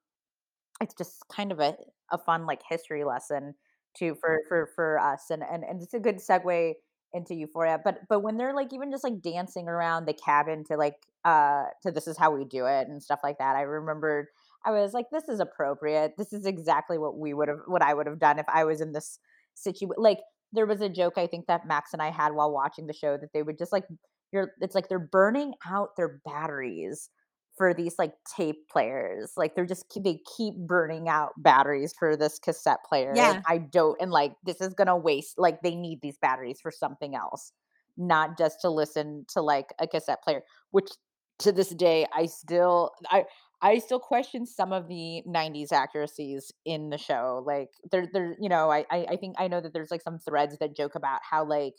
it's just kind of a, a fun like history lesson too for for for us and, and and it's a good segue into euphoria but but when they're like even just like dancing around the cabin to like uh to this is how we do it and stuff like that i remembered i was like this is appropriate. This is exactly what we would have what i would have done if i was in this situation like there was a joke i think that max and i had while watching the show that they would just like you're it's like they're burning out their batteries for these like tape players. Like they're just keep- they keep burning out batteries for this cassette player. and Yeah. I don't and like this is gonna waste like they need these batteries for something else, not just to listen to like a cassette player, which to this day I still I I still question some of the 90s accuracies in the show. Like there there, you know, I I, I think I know that there's like some threads that joke about how like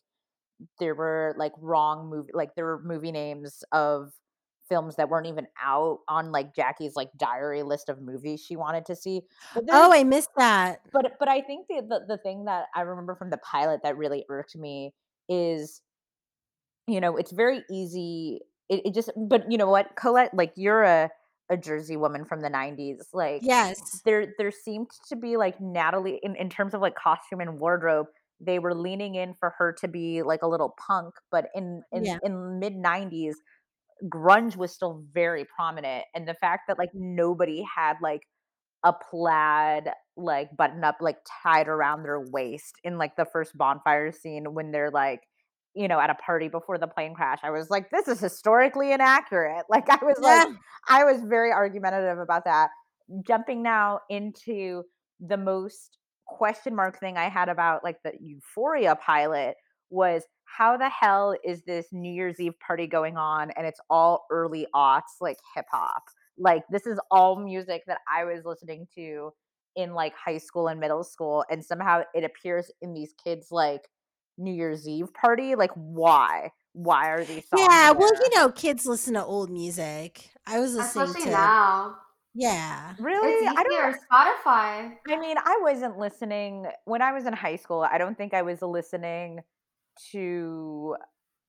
there were like wrong movie like there were movie names of films that weren't even out on like Jackie's like diary list of movies she wanted to see. Oh, I missed that. but but I think the, the the thing that I remember from the pilot that really irked me is you know, it's very easy it, it just but you know what, Colette, like you're a a Jersey woman from the 90s. Like Yes. there there seemed to be like Natalie in, in terms of like costume and wardrobe, they were leaning in for her to be like a little punk, but in in Yeah. in mid 90s grunge was still very prominent and the fact that like nobody had like a plaid like button up like tied around their waist in like the first bonfire scene when they're like you know at a party before the plane crash i was like this is historically inaccurate. Like i was like i was very argumentative about that. Jumping now into the most question mark thing i had about like the euphoria pilot was how the hell is this new year's eve party going on and it's all early aughts like hip hop like this is all music that I was listening to in like high school and middle school and somehow it appears in these kids like New Year's Eve party like why why are these songs Yeah, well, you know, kids listen to old music. I was listening Especially to now. yeah. really It's I don't easier. Spotify. I mean I wasn't listening when I was in high school I don't think I was listening to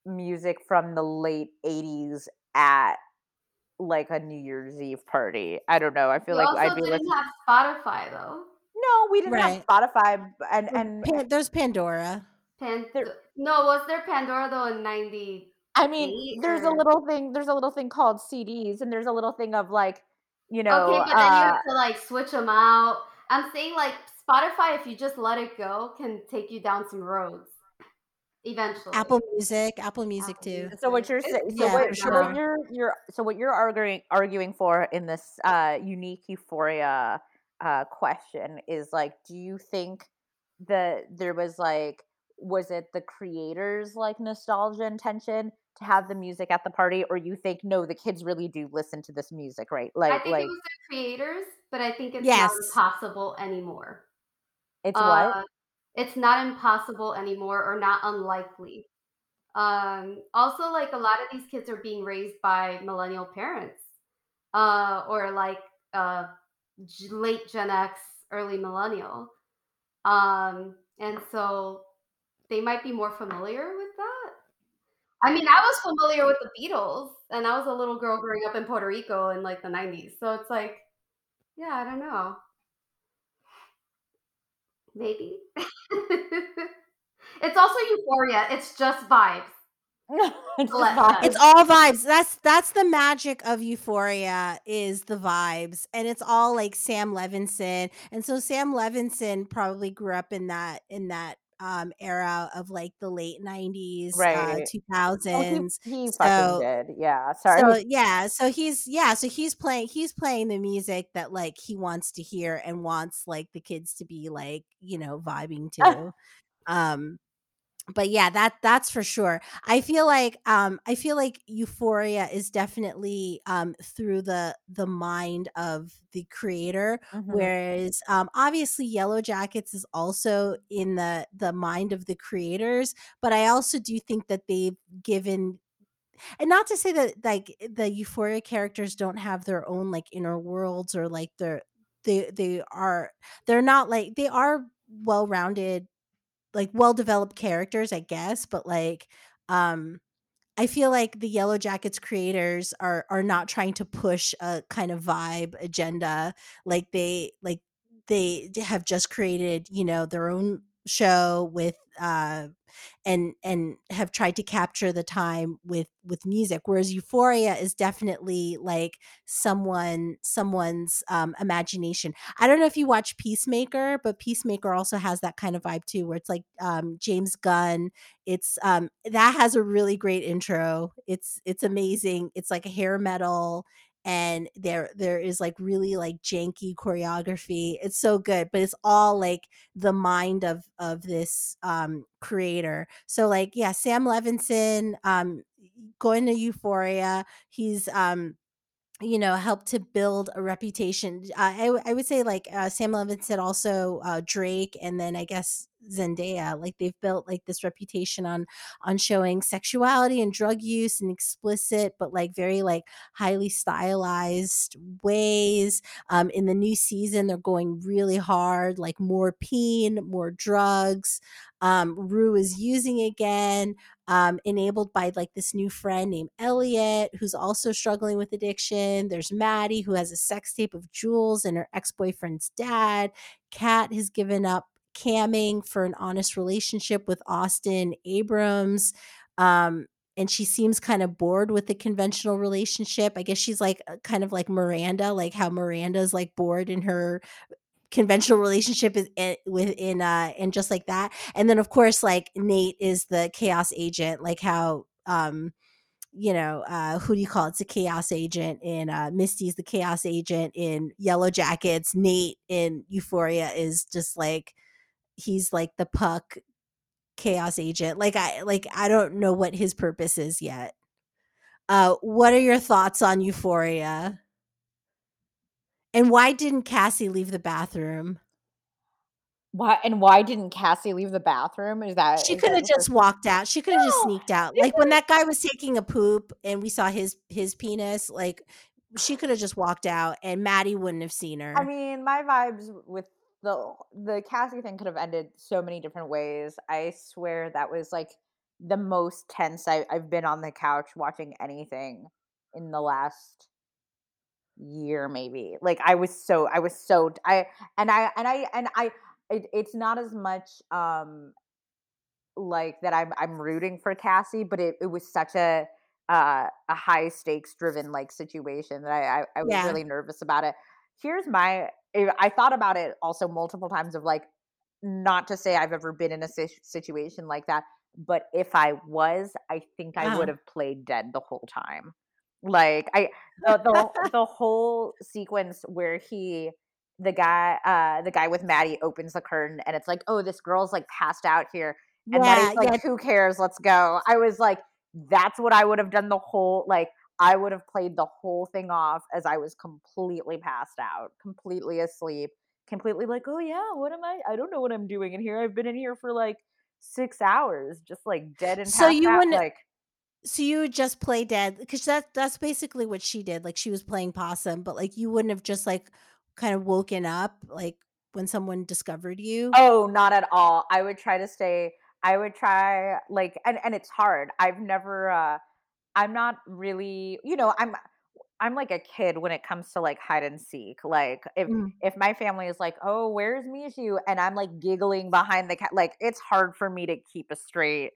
music from the late 80s at like a New Year's Eve party I don't know I feel We like also I'd be didn't listening have Spotify though. No, we didn't Right. have Spotify and and Pan- there's Pandora. Pan- There- no, was there Pandora though in ninety? I mean, eight there's a little thing. There's a little thing called CDs, and there's a little thing of like, you know, okay, but then you uh, have to like switch them out. I'm saying like Spotify, if you just let it go, can take you down some roads eventually. Apple Music, Apple Music Apple too. Music. so what you're saying, so Yeah, what, for so what sure. you're you're so what you're arguing arguing for in this uh unique euphoria uh question is like, do you think that there was like, was it the creators like nostalgia intention? To have the music at the party, or you think no, the kids really do listen to this music, right? Like, I Like, think like it was the creators, but I think it's Yes. not impossible anymore. it's what? It's not impossible anymore or not unlikely. Um, also, like a lot of these kids are being raised by millennial parents uh, or like uh, late Gen X, early millennial. Um, and so they might be more familiar with that. I mean, I was familiar with the Beatles, and I was a little girl growing up in Puerto Rico in like the 90s. So it's like, yeah, I don't know. Maybe. it's also euphoria. It's just vibes. it's vibes. It's all vibes. That's that's the magic of Euphoria is the vibes, and it's all like Sam Levinson. And so Sam Levinson probably grew up in that in that um era of like the late nineties, uh, Right. two Oh, thousands. he, he So did. Yeah. Sorry. so yeah, so he's yeah, so he's playing he's playing the music that like he wants to hear and wants like the kids to be like, you know, vibing to. Um but yeah, that that's for sure. I feel like um I feel like Euphoria is definitely um through the the mind of the creator Mhm. whereas um obviously Yellow Jackets is also in the the mind of the creators, but I also do think that they've given and not to say that like the Euphoria characters don't have their own like inner worlds or like they're they they are they're not like they are well-rounded like well-developed characters, I guess, but like um I feel like the Yellow Jackets creators are are not trying to push a kind of vibe agenda like they like they have just created, you know, their own show with uh and and have tried to capture the time with with music whereas euphoria is definitely like someone someone's um imagination. I don't know if you watch peacemaker but peacemaker also has that kind of vibe too where it's like um james gunn. It's um that has a really great intro. It's it's amazing. It's like a hair metal and there there is like really like janky choreography it's so good but it's all like the mind of of this um creator so like yeah sam levinson um going to euphoria he's um you know, helped to build a reputation. Uh, I would say like uh, Sam Levinson, also uh, Drake, and then I guess Zendaya. Like they've built like this reputation on on showing sexuality and drug use and explicit, but like very like highly stylized ways. Um, in the new season, they're going really hard, like more peen, more drugs. Um, Rue is using again um, enabled by like this new friend named Elliot, who's also struggling with addiction. There's Maddie, who has a sex tape of Jules and her ex boyfriend's dad. Kat has given up camming for an honest relationship with Austin Abrams. Um, and she seems kind of bored with the conventional relationship. I guess she's like kind of like Miranda, like how Miranda's like bored in her conventional relationship is in, within uh and just like that and then of course like nate is the chaos agent like how um you know uh who do you call it it's a chaos agent in uh misty's the chaos agent in yellow jackets nate in euphoria is just like he's like the puck chaos agent like i like i don't know what his purpose is yet uh what are your thoughts on euphoria and why didn't cassie leave the bathroom Why and why didn't Cassie leave the bathroom? Is that She could have just walked out. She could have just sneaked out. Like when that guy was taking a poop and we saw his his penis, like she could have just walked out and Maddie wouldn't have seen her. I mean, my vibes with the the Cassie thing could have ended so many different ways. I swear that was like the most tense I, I've been on the couch watching anything in the last year, maybe. Like I was so I was so I and I and I and I it, it's not as much um like that I'm I'm rooting for Cassie, but it, it was such a uh, a high stakes driven like situation that I, I I was Yeah. really nervous about it. Here's my I I thought about it also multiple times of like not to say I've ever been in a situation like that, but if I was, I think I Uh-huh. would have played dead the whole time. Like I the the the whole sequence where he the guy uh the guy with Maddie opens the curtain and it's like, "Oh, this girl's like passed out here." And Maddie's like, yeah. "Who cares? Let's go." I was like, that's what I would have done the whole like I would have played the whole thing off as I was completely passed out, completely asleep, completely like, "Oh yeah, what am I? I don't know what I'm doing in here. I've been in here for like 6 hours, just like dead and So you out." wouldn't Like so you would just play dead because that that's basically what she did. Like she was playing possum, but like you wouldn't have just like kind of woken up like when someone discovered you. Oh, not at all. I would try to stay I would try like and and it's hard. I've never uh I'm not really, you know, I'm I'm like a kid when it comes to like hide and seek. Like if Mm. if my family is like, "Oh, where's Mishu?" and I'm like giggling behind the cat, like it's hard for me to keep a straight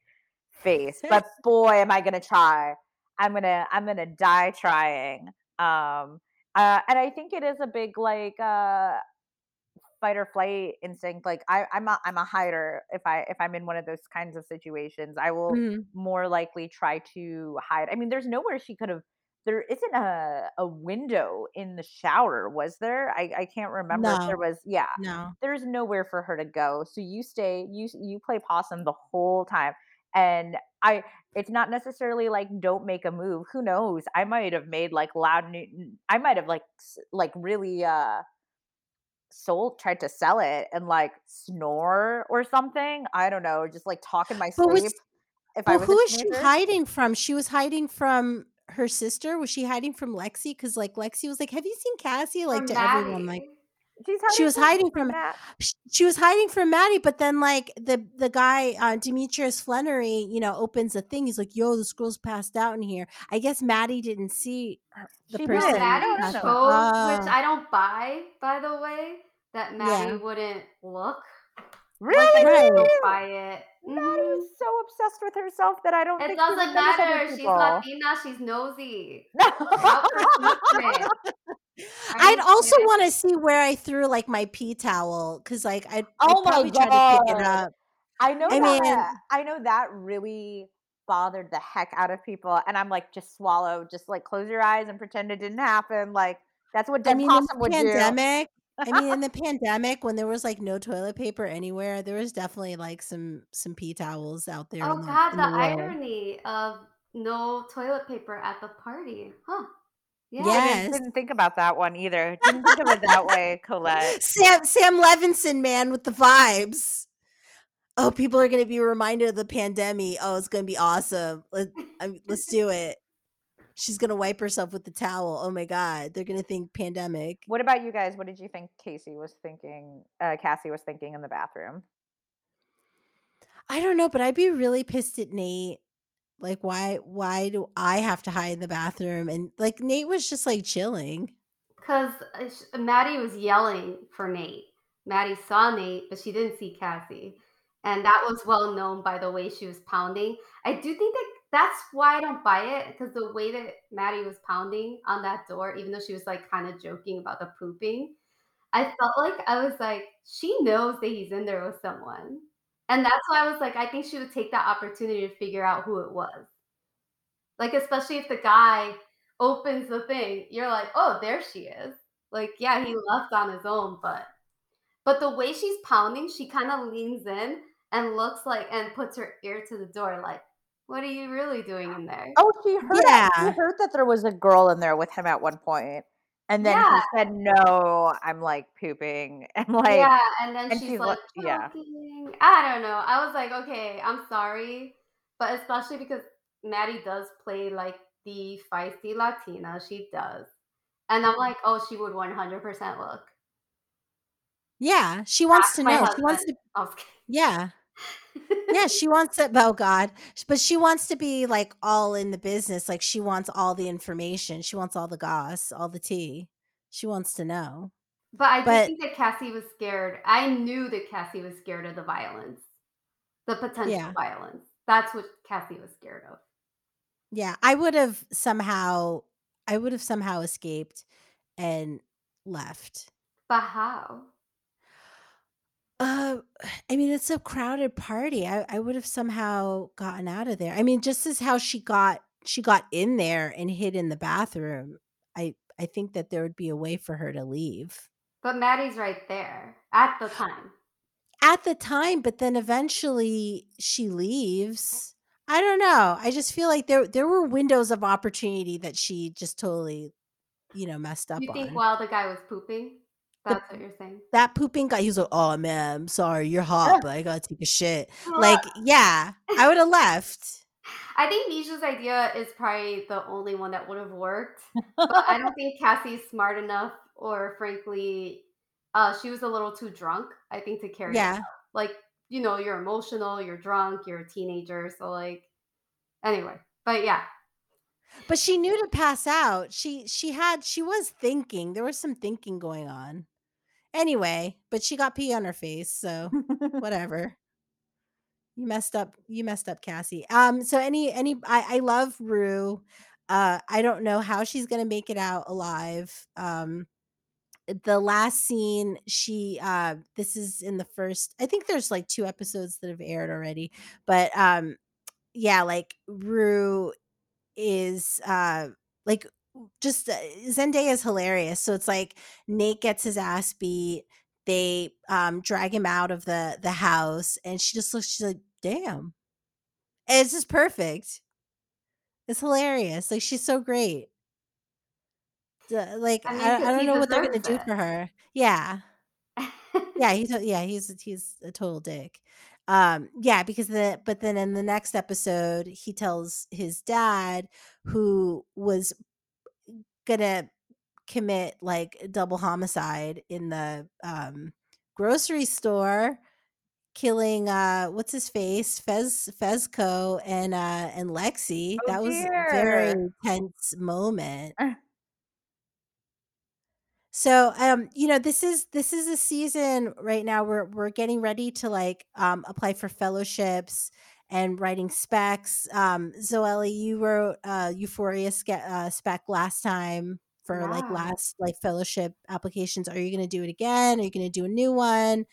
face. But boy, am I gonna try. I'm gonna I'm gonna die trying. Um uh, and I think it is a big like uh fight or flight instinct like I, i'm a i'm a hider if i if i'm in one of those kinds of situations i will Mhm. more likely try to hide i mean there's nowhere she could have there isn't a a window in the shower, was there? I I can't remember if there was. Yeah, No. there's nowhere for her to go. So you stay, you you play possum the whole time, and I. It's not necessarily like don't make a move. Who knows? I might have made like loud. I might have like like really uh sold tried to sell it and like snore or something. I don't know, just like talk in my But was sleep. If I was who is she hiding from? She was hiding from her sister? Was she hiding from Lexi? Because like Lexi was like, "Have you seen Cassie?" Like From to everyone, like Maddie. She was hiding from from Matt. she was hiding from Maddie, but then like the the guy uh, Demetrius Flannery, you know, opens a thing. He's like, "Yo, this girl's passed out in here." I guess Maddie didn't see the She person. did. Maddie No, no, pass no. which Oh, I don't buy, by the way, that Maddie yeah, wouldn't look. Like Really? I just right. don't buy it. Maddie hmm is so obsessed with herself that I don't It think she would doesn't matter. She's people. Latina. She's nosy. Out for secret. Are I'd also want to see where I threw like my pee towel because like I'd, I'd oh my probably try to pick it up. I know I mean, that I know that really bothered the heck out of people. And I'm like, just swallow, just like close your eyes and pretend it didn't happen. Like that's what I mean, Possum would do. pandemic, I mean, in the pandemic, when there was like no toilet paper anywhere, there was definitely like some some pee towels out there Oh in the God, the the irony of no toilet paper at the party. Huh. Yeah. I didn't, Yes, didn't think about that one either. Didn't think of it that way, Colette. Sam Sam Levinson, man, with the vibes. Oh, people are gonna be reminded of the pandemic. Oh, it's gonna be awesome. Let, I, let's do it. She's gonna wipe herself with the towel. Oh my god, they're gonna think pandemic. What about you guys? What did you think Casey was thinking? Uh, Cassie was thinking in the bathroom. I don't know, but I'd be really pissed at Nate. Like, why? Why do I have to hide in the bathroom? And like, Nate was just like chilling. Because uh, Maddie was yelling for Nate. Maddie saw Nate, but she didn't see Cassie. And that was well known by the way she was pounding. I do think that that's why I don't buy it because the way that Maddie was pounding on that door, even though she was like kind of joking about the pooping, I felt like I was like, she knows that he's in there with someone. And that's why I was like, I think she would take that opportunity to figure out who it was. Like, especially if the guy opens the thing, you're like, oh, there she is. Like, yeah, he left on his own, but but the way she's pounding, she kind of leans in and looks like and puts her ear to the door, like, what are you really doing in there? Oh, she heard. She heard that there was a girl in there with him at one point, and then Yeah, he said, "No, I'm like pooping," and like, yeah. And then and she's she's like, like, "Yeah." I don't know. I was like, okay, I'm sorry. But especially because Maddie does play like the feisty Latina. She does. And I'm mm. like, oh, she would 100% look. yeah. She wants to know. She wants to. husband. Yeah. Yeah. She wants to. Oh God, but she wants to be like all in the business. Like she wants all the information. She wants all the goss, all the tea. She wants to know. But I do But think that Cassie was scared. I knew that Cassie was scared of the violence, the potential yeah, violence. That's what Cassie was scared of. yeah. I would have somehow. I would have somehow escaped and left. But how? Uh, I mean, it's a crowded party. I, I would have somehow gotten out of there. I mean, just as how she got she got in there and hid in the bathroom. I I think that there would be a way for her to leave But Maddie's right there at the time. at the time, but then eventually she leaves. I don't know. I just feel like there there were windows of opportunity that she just totally, you know, messed up You think on. while the guy was pooping? The That's what you're saying. that pooping guy, he's like, "Oh man, I'm sorry, you're hot, but I gotta take a shit." Like, yeah, I would have left. I think Misha's idea is probably the only one that would have worked. But I don't think Cassie's smart enough, or frankly, uh, she was a little too drunk, I think, to carry Yeah. Like, you know, you're emotional, you're drunk, you're a teenager. So, like, anyway, but yeah. but she knew to pass out. She she had she was thinking. There was some thinking going on. Anyway, but she got pee on her face, so whatever. You messed up. You messed up, Cassie. Um. So any any I I love Rue. Uh. I don't know how she's gonna make it out alive. Um. The last scene, she uh. This is in the first. I think there's like two episodes that have aired already, but um. Yeah, like Rue is uh like just uh, Zendaya is hilarious. So it's like Nate gets his ass beat. They um drag him out of the the house, and she just looks. She's like, "Damn, and it's just perfect." It's hilarious. Like she's so great. Like I mean, I, I don't know what they're gonna do for her. Yeah, yeah, he's a, yeah, he's he's a total dick. Um, yeah, because the but then in the next episode, he tells his dad, who was gonna commit like double homicide in the um grocery store, killing uh what's his face, Fez Fezco and uh and Lexi. Oh That was a very dear. tense moment. Uh. So um you know this is this is a season right now we're we're getting ready to like um apply for fellowships and writing specs. Um Zoe, you wrote uh Euphoria uh, spec last time for like last like fellowship applications. Are you going to do it again? Are you going to do a new one?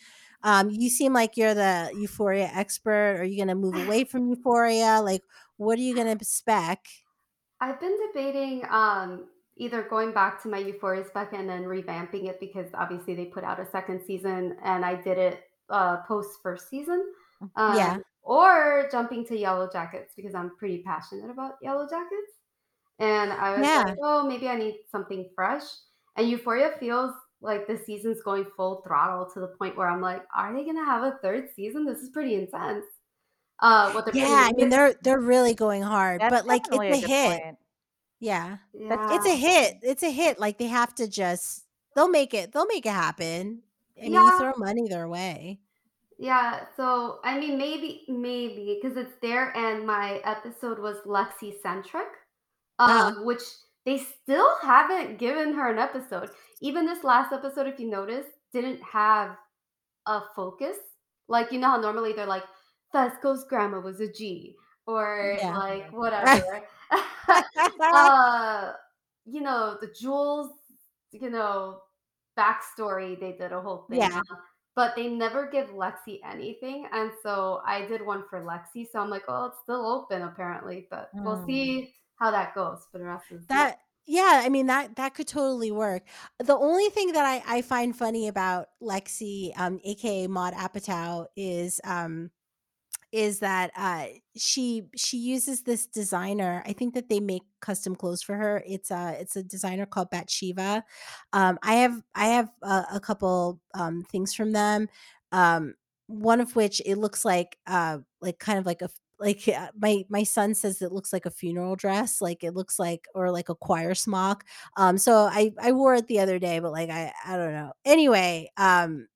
Um you seem like you're the Euphoria expert. Are you going to move away from Euphoria? Like what are you going to spec? I've been debating um, either going back to my Euphoria spec and then revamping it because obviously they put out a second season and I did it uh, post first season. Um, Yeah. Or jumping to Yellowjackets because I'm pretty passionate about Yellowjackets. And I was Yeah. like, oh, maybe I need something fresh. And Euphoria feels like the season's going full throttle to the point where I'm like, are they going to have a third season? This is pretty intense. Uh, what they're putting Yeah, I mean it. they're they're really going hard, That's but like it's a a hit. point. Yeah. Yeah. It's a hit. It's a hit. Like they have to just they'll make it. They'll make it happen. I mean, you Yeah. throw money their way. Yeah, so I mean, maybe, maybe because it's there, and my episode was Lexi centric, Uh-huh. um, which they still haven't given her an episode. Even this last episode, if you notice, didn't have a focus. Like you know how normally they're like, Fezco's grandma was a G, or Yeah. like whatever. uh, you know the Jules, you know, backstory. They did a whole thing Yeah. But they never give Lexi anything, and so I did one for Lexi. So I'm like, oh, it's still open apparently, but we'll Mm. see how that goes for the rest of the that yeah, I mean that that could totally work. The only thing that I I find funny about Lexi, um, aka Maude Apatow, is um is that uh she she uses this designer i think that they make custom clothes for her it's a it's a designer called Batsheva um i have i have a, a couple um things from them um one of which it looks like uh like kind of like a like uh, my my son says it looks like a funeral dress like it looks like or like a choir smock um so i i wore it the other day but like i i don't know anyway um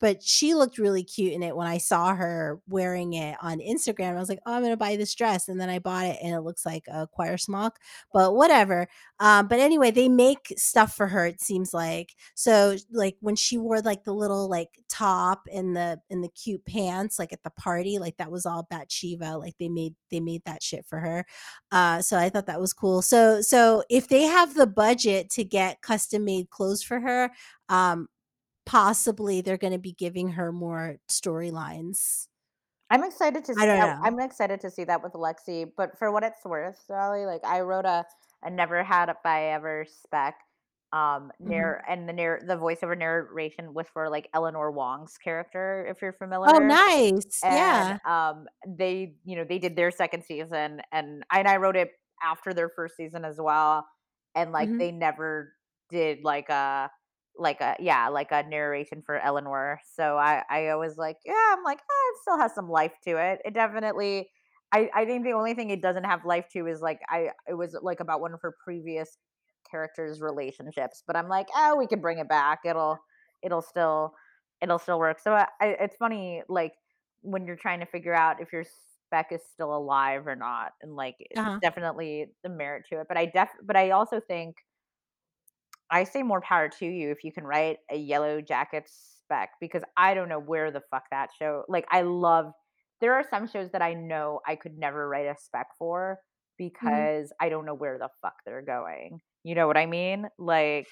but she looked really cute in it when I saw her wearing it on Instagram. I was like, "Oh, I'm gonna buy this dress," and then I bought it, and it looks like a choir smock. But whatever. Um, but anyway, they make stuff for her. It seems like so. Like when she wore like the little like top and the and the cute pants, like at the party, like that was all Batsheva. Like they made they made that shit for her. Uh, so I thought that was cool. So so if they have the budget to get custom made clothes for her, um, possibly they're going to be giving her more storylines. I'm excited to see I don't that. know. I'm excited to see that with Lexi. But for what it's worth, Sally, like I wrote a, a never had if I ever spec. Um, Mm-hmm. and the near the voiceover narration was for like Eleanor Wong's character, if you're familiar. Oh, nice. and Yeah. um they you know they did their second season and I, and I wrote it after their first season as well and like Mhm. they never did like a like a yeah like a narration for eleanor. So i i was like yeah i'm like ah, it still has some life to it. It definitely i i think the only thing it doesn't have life to is like i it was like about one of her previous characters relationships but i'm like oh we can bring it back. It'll it'll still it'll still work. So I, I, it's funny like when you're trying to figure out if your spec is still alive or not and like Uh-huh. definitely the merit to it but i def but i also think i say more power to you if you can write a yellowjacket spec because i don't know where the fuck that show like i love there are some shows that i know i could never write a spec for mm-hmm. because i don't know where the fuck they're going you know what i mean? Like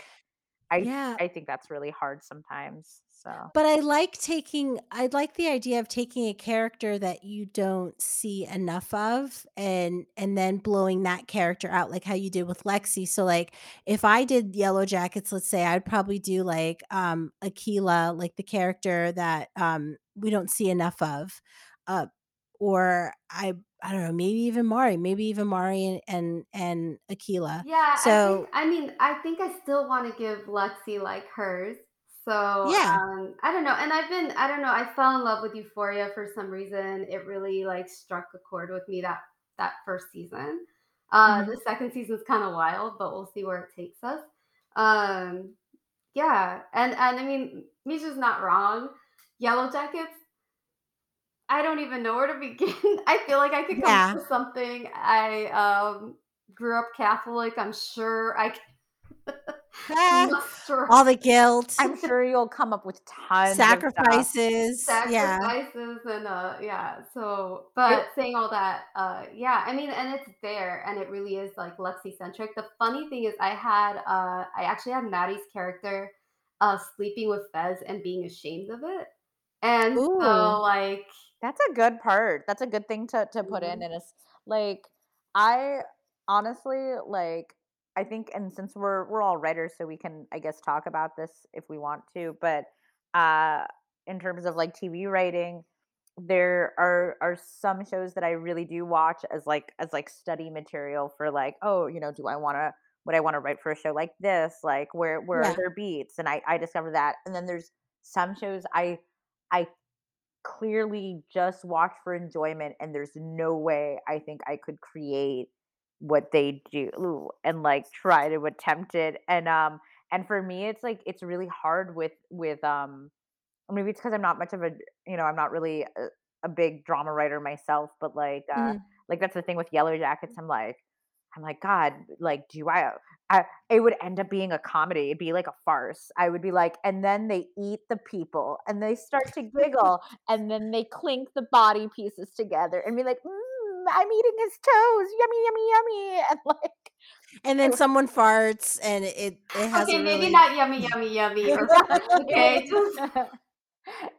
I Yeah. I think that's really hard sometimes. So But I like taking I like the idea of taking a character that you don't see enough of and and then blowing that character out like how you did with Lexi. So like if I did Yellowjackets, let's say I'd probably do like um Akilah, like the character that um we don't see enough of. Uh or I I don't know, maybe even Mari, maybe even Mari and and, and Akilah. Yeah, I think So I mean, I think I still want to give Lexi like hers. So, yeah. um, I don't know. And I've been, I don't know, I fell in love with Euphoria for some reason. It really like struck a chord with me that that first season. Uh, Mhm. the second season's kind of wild, but we'll see where it takes us. Um, yeah, and and I mean, Misha's not wrong. Yellowjackets, I don't even know where to begin. I feel like I could come up with something. I um grew up Catholic. I'm sure I can Ah, all the guilt, I'm sure you'll come up with tons of sacrifices. Yeah. sacrifices and uh yeah. So, but saying all that, uh yeah, I mean, and it's there, and it really is like Lexi centric. The funny thing is, I had uh I actually had Maddie's character uh sleeping with Fez and being ashamed of it, and Ooh. so like. That's a good part. That's a good thing to to put in mhm. and it's like I honestly like I think and since we're we're all writers so we can I guess talk about this if we want to, but uh in terms of like TV writing, there are are some shows that I really do watch as like as like study material for like, oh, you know, do I want to would I want to write for a show like this? Like where where are their beats? And I I discovered that. And then there's some shows I I clearly just watch for enjoyment and there's no way I think I could create what they do and like try to attempt it and um and for me it's like it's really hard with with um maybe it's because I'm not much of a you know I'm not really a, a big drama writer myself but like uh Mhm. like that's the thing with Yellowjackets I'm like I'm like God like do I I, it would end up being a comedy. It'd be like a farce. I would be like, and then they eat the people and they start to giggle and then they clink the body pieces together and be like, mm, I'm eating his toes. Yummy, yummy, yummy. And like, And then someone farts and it it has Okay, maybe really not yummy, yummy, yummy. Okay, it, just would,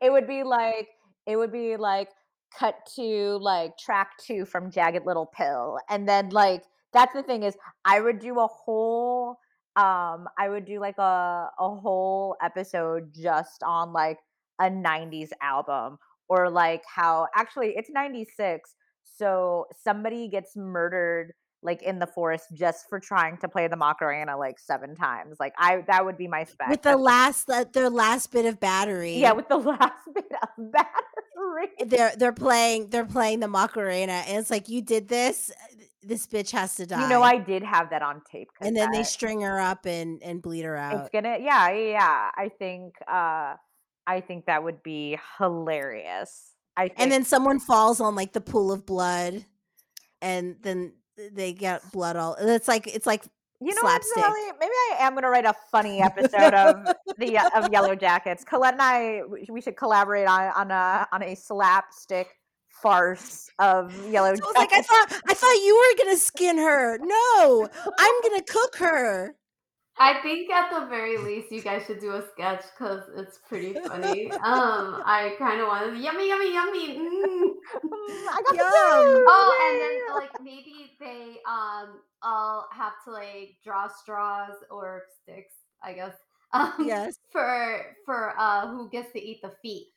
it would be like, it would be like, cut to like track two from Jagged Little Pill. And then like, that's the thing is I would do a whole um I would do like a a whole episode just on like a 90s album or like how actually it's 96 so somebody gets murdered like in the forest just for trying to play the Macarena like seven times like I that would be my spec with the That's- last the, their last bit of battery. yeah with the last bit of battery they're they're playing they're playing the Macarena and it's like you did this this bitch has to die. you know I did have that on tape and then they string her up and and bleed her out. It's gonna yeah, yeah. I think uh I think that would be hilarious. I think And then someone falls on like the pool of blood and then they get blood all it's like it's like you know what. Zoe? Maybe I am gonna write a funny episode of the of Yellow Jackets. Colette and I we we should collaborate on on a on a slapstick farce of Yellow I was like, I thought I thought you were gonna skin her. No, I'm gonna cook her. I think at the very least you guys should do a sketch because it's pretty funny. Um, I kind of wanted yummy, yummy, yummy. Mm. Mm, I got Yum. the. Oh, and then like maybe they um all have to like draw straws or sticks, I guess. Um, Yes. For for uh who gets to eat the feet?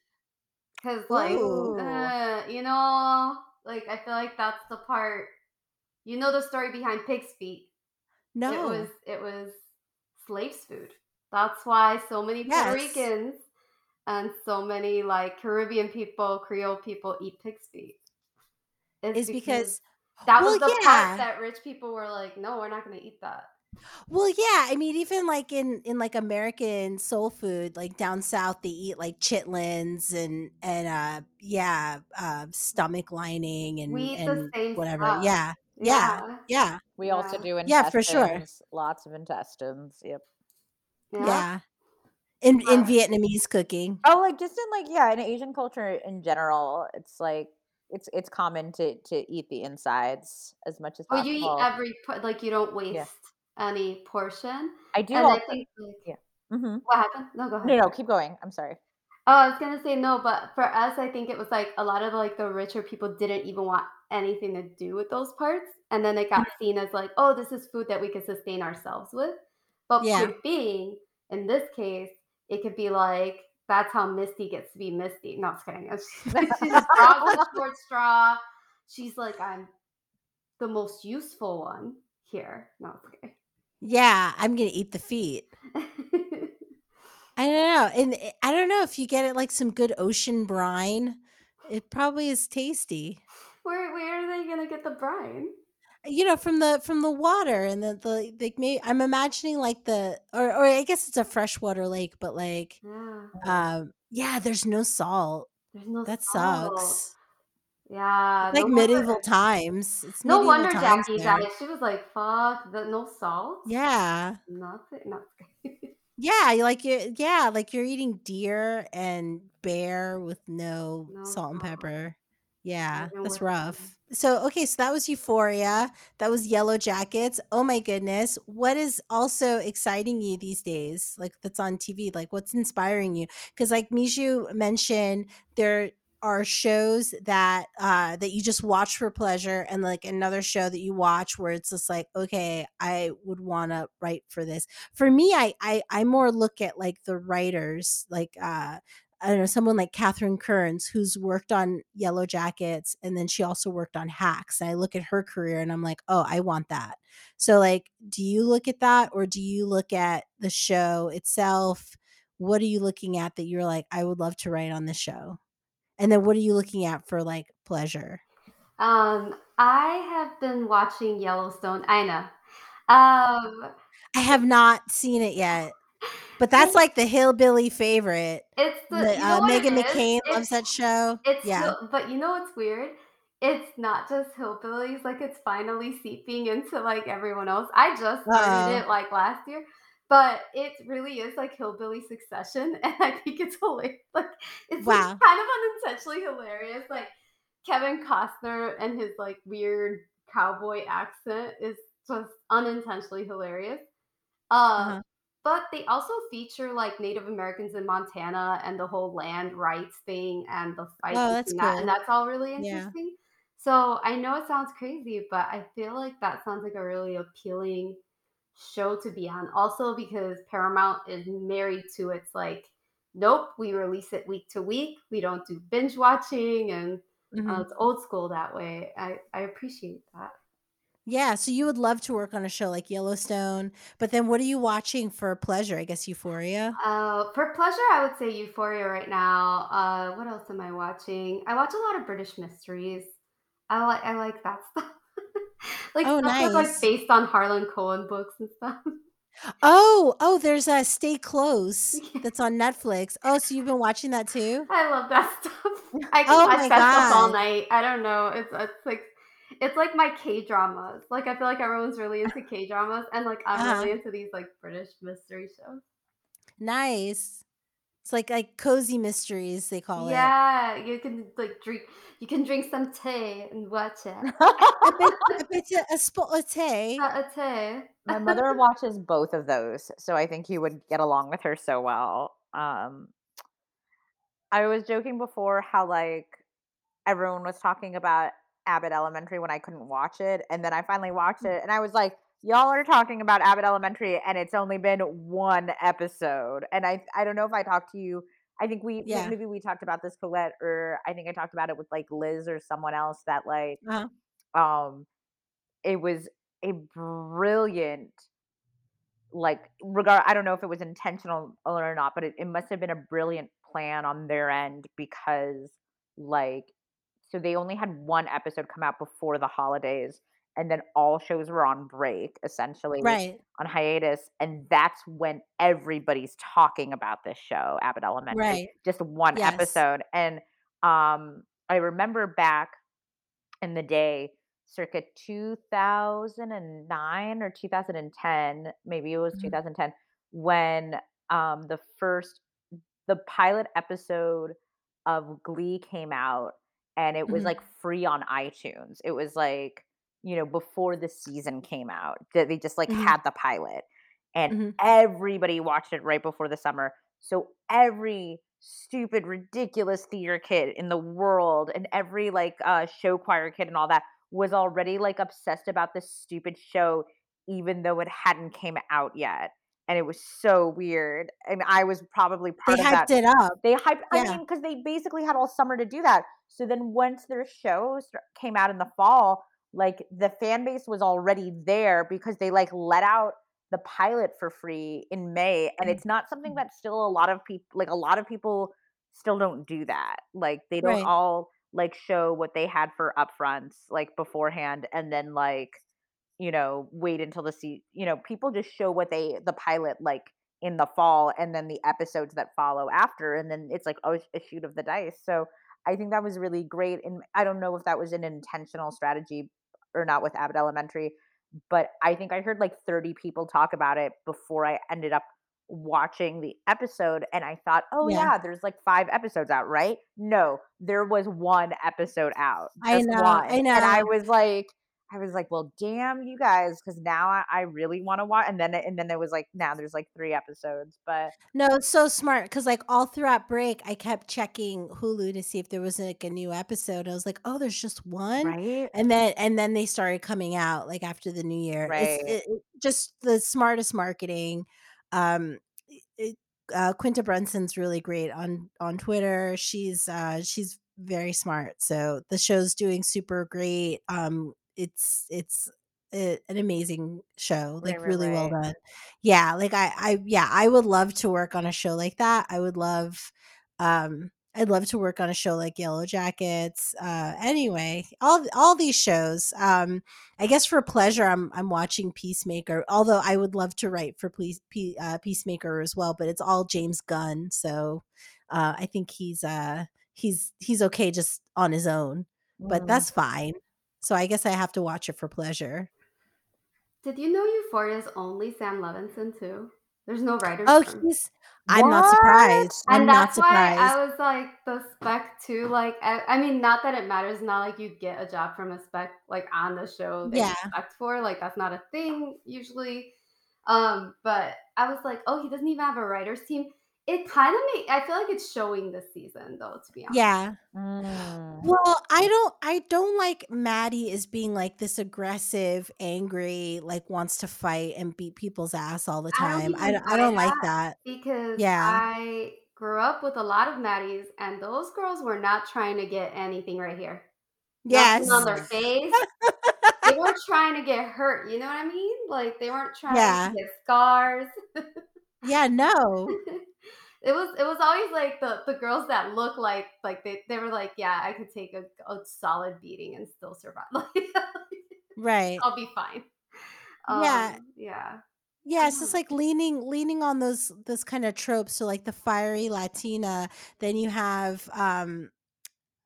Because like uh, you know, like I feel like that's the part. You know the story behind pig's feet. No. It was it was slaves food. That's why so many Puerto Yes. Ricans and so many like Caribbean people, Creole people eat pig's feet. It's is because that well, was the yeah. part that rich people were like, no, we're not going to eat that. Well, yeah. I mean, even like in in like American soul food, like down south, they eat like chitlins and and uh yeah, uh stomach lining and We eat the and same whatever. stuff. Yeah, yeah, Yeah. yeah, We also Yeah. do intestines. Yeah, for sure. Lots of intestines. Yep. yeah. In in Uh, Vietnamese cooking. Oh, like just in like yeah, in Asian culture in general, it's like it's it's common to to eat the insides as much as Well, you possible. eat every po- like you don't waste any portion. I do And also I think like yeah. hmm What happened? No, go ahead. No, no, keep going. I'm sorry. Oh, I was gonna say no, but for us, I think it was like a lot of like the richer people didn't even want anything to do with those parts, and then it got seen as like, oh, this is food that we could sustain ourselves with. But Yeah. point being, in this case, it could be like that's how Misty gets to be Misty. No, I'm just kidding. She's a short straw. She's like, I'm the most useful one here. No, okay. Yeah, I'm gonna eat the feet. I don't know, and it- I don't know if you get it like some good ocean brine. It probably is tasty. where where are they gonna get the brine? You know, from the from the water and the the like. May I'm imagining like the or or I guess it's a freshwater lake, but like Yeah, um yeah, there's no salt. there's no That salt. sucks. Yeah, like no medieval wonder. times. It's No medieval wonder times Jackie there. died. She was like, "Fuck, the, no salt, Yeah. nothing." No. Yeah, you like you yeah, like you're eating deer and bear with no No salt and pepper. Yeah, that's rough. So, okay, so that was Euphoria. That was Yellowjackets. Oh my goodness. What is also exciting you these days? Like that's on TV? Like what's inspiring you? Cuz like Mijoe mentioned there are shows that uh that you just watch for pleasure and like another show that you watch where it's just like okay i would want to write for this. For me I, I i more look at like the writers like uh I don't know someone like Catherine Kearns who's worked on Yellowjackets and then she also worked on Hacks and I look at her career and I'm like oh I want that. So like do you look at that or do you look at the show itself? What are you looking at that you're like I would love to write on this show and then what are you looking at for like pleasure Um, I have been watching Yellowstone. I know. Um, I have not seen it yet but that's like the hillbilly favorite it's the The, you know uh, Meghan it? McCain It's- loves that show. It's yeah. hill- but you know what's weird? It's not just hillbillies. Like it's finally seeping into like everyone else. I just started Uh-oh. it like last year, but it really is like hillbilly succession, and I think it's hilarious. Like it's like, kind of unintentionally hilarious. Like Kevin Costner and his like weird cowboy accent is just unintentionally hilarious. Uh, Uh-huh. but they also feature like Native Americans in Montana and the whole land rights thing and the fight Oh, that's between that, and that's all really Yeah. interesting. So I know it sounds crazy, but I feel like that sounds like a really appealing show to be on. Also because Paramount is married to it's like, nope, we release it week to week. We don't do binge watching, and Mhm. uh, it's old school that way. I I appreciate that. Yeah, so you would love to work on a show like Yellowstone, but then what are you watching for pleasure? I guess Euphoria. Uh, for pleasure, I would say Euphoria right now. Uh, what else am I watching? I watch a lot of British mysteries. I like I like that stuff. like Oh, nice. like based on Harlan Coben books and stuff. Oh, oh, there's a Stay Close that's on Netflix. Oh, so you've been watching that too? I love that stuff. I can Oh watch that stuff all night. I don't know. It's it's like it's like my K dramas. Like I feel like everyone's really into K dramas, and like I'm Uh-huh. really into these like British mystery shows. Nice. It's like like cozy mysteries they call it. Yeah, you can like drink. You can drink some tea and watch it. I bet, I bet you a spot of tea. Uh, a tea. My mother watches both of those, so I think you would get along with her so well. Um, I was joking before how like everyone was talking about Abbott Elementary when I couldn't watch it, and then I finally watched it, and I was like, "Y'all are talking about Abbott Elementary, and it's only been one episode." And I I don't know if I talked to you. I think we Yeah. maybe we talked about this Colette, or I think I talked about it with like Liz or someone else that like Uh-huh. um it was a brilliant like regard i don't know if it was intentional or not but it, it must have been a brilliant plan on their end because like so they only had one episode come out before the holidays and then all shows were on break essentially Right. on hiatus and that's when everybody's talking about this show abbott elementary Right. just one Yes. episode and um i remember back in the day circa 2009 or 2010 maybe it was Mhm. 2010 when um the first the pilot episode of glee came out and it was Mhm. like free on itunes it was like you know before the season came out that they just like Mhm. had the pilot and Mhm. everybody watched it right before the summer. So every stupid, ridiculous theater kid in the world and every like uh show choir kid and all that was already like obsessed about this stupid show even though it hadn't came out yet. And it was so weird. And I was probably They part of that. hyped it up. They hyped. I mean, because they basically had all summer to do that. So then, once their show st- came out in the fall, like the fan base was already there because they like let out the pilot for free in May, and it's not something mm-hmm. that still a lot of people like. A lot of people still don't do that. Like they don't Right. all like show what they had for upfronts like beforehand, and then like you know wait until the see you know people just show what they the pilot like in the fall and then the episodes that follow after and then it's like oh, a shoot of the dice so i think that was really great and i don't know if that was an intentional strategy or not with abbott elementary but i think i heard like 30 people talk about it before i ended up watching the episode and i thought oh Yeah. yeah, there's like five episodes out right no there was one episode out I know, one. I and i was like I was like, well, damn you guys, because now I, I really want to watch. And then and then there was like now there's like three episodes, but No, it's so smart because like all throughout break, I kept checking Hulu to see if there was like a new episode. I was like, oh, there's just one, right, and then and then they started coming out like after the new year. Right. it, just the smartest marketing. Um, it, uh, Quinta Brunson's really great on on Twitter. She's uh she's very smart. So the show's doing super great. Um, it's it's a, an amazing show, like Right, right, really well done. Yeah, like I I yeah, I would love to work on a show like that. I would love um I'd love to work on a show like Yellowjackets. Uh anyway, all all these shows. Um I guess for pleasure I'm I'm watching Peacemaker, although I would love to write for Peace, uh, Peacemaker as well, but it's all James Gunn, so uh I think he's uh he's he's okay just on his own, but Mm. that's fine. So I guess I have to watch it for pleasure. Did you know Euphoria is only Sam Levinson too? There's no writers. Oh, he's I'm not surprised. I'm and not that's why surprised. I was like the spec too. Like, I, I mean, not that it matters. Not like you get a job from a spec like on the show that Yeah. you spec for. Like, that's not a thing usually. Um, but I was like, oh, he doesn't even have a writers team. It kind of make I feel like it's showing this season though. To be honest, yeah. Mm. Well, I don't I don't like Maddie as being like this aggressive, angry, like wants to fight and beat people's ass all the time. I don't, I buy don't like that. that. because Yeah. I grew up with a lot of Maddies, and those girls were not trying to get anything right here. Yes. Nothing on their face. they weren't trying to get hurt. You know what I mean? Like they weren't trying Yeah. to get scars. yeah, no. it was it was always like the the girls that look like like they they were like yeah I could take a, a solid beating and still survive. Right. I'll be fine. Yeah. Um, yeah. Yeah, it's just like leaning leaning on those those kind of tropes. So like the fiery Latina, then you have um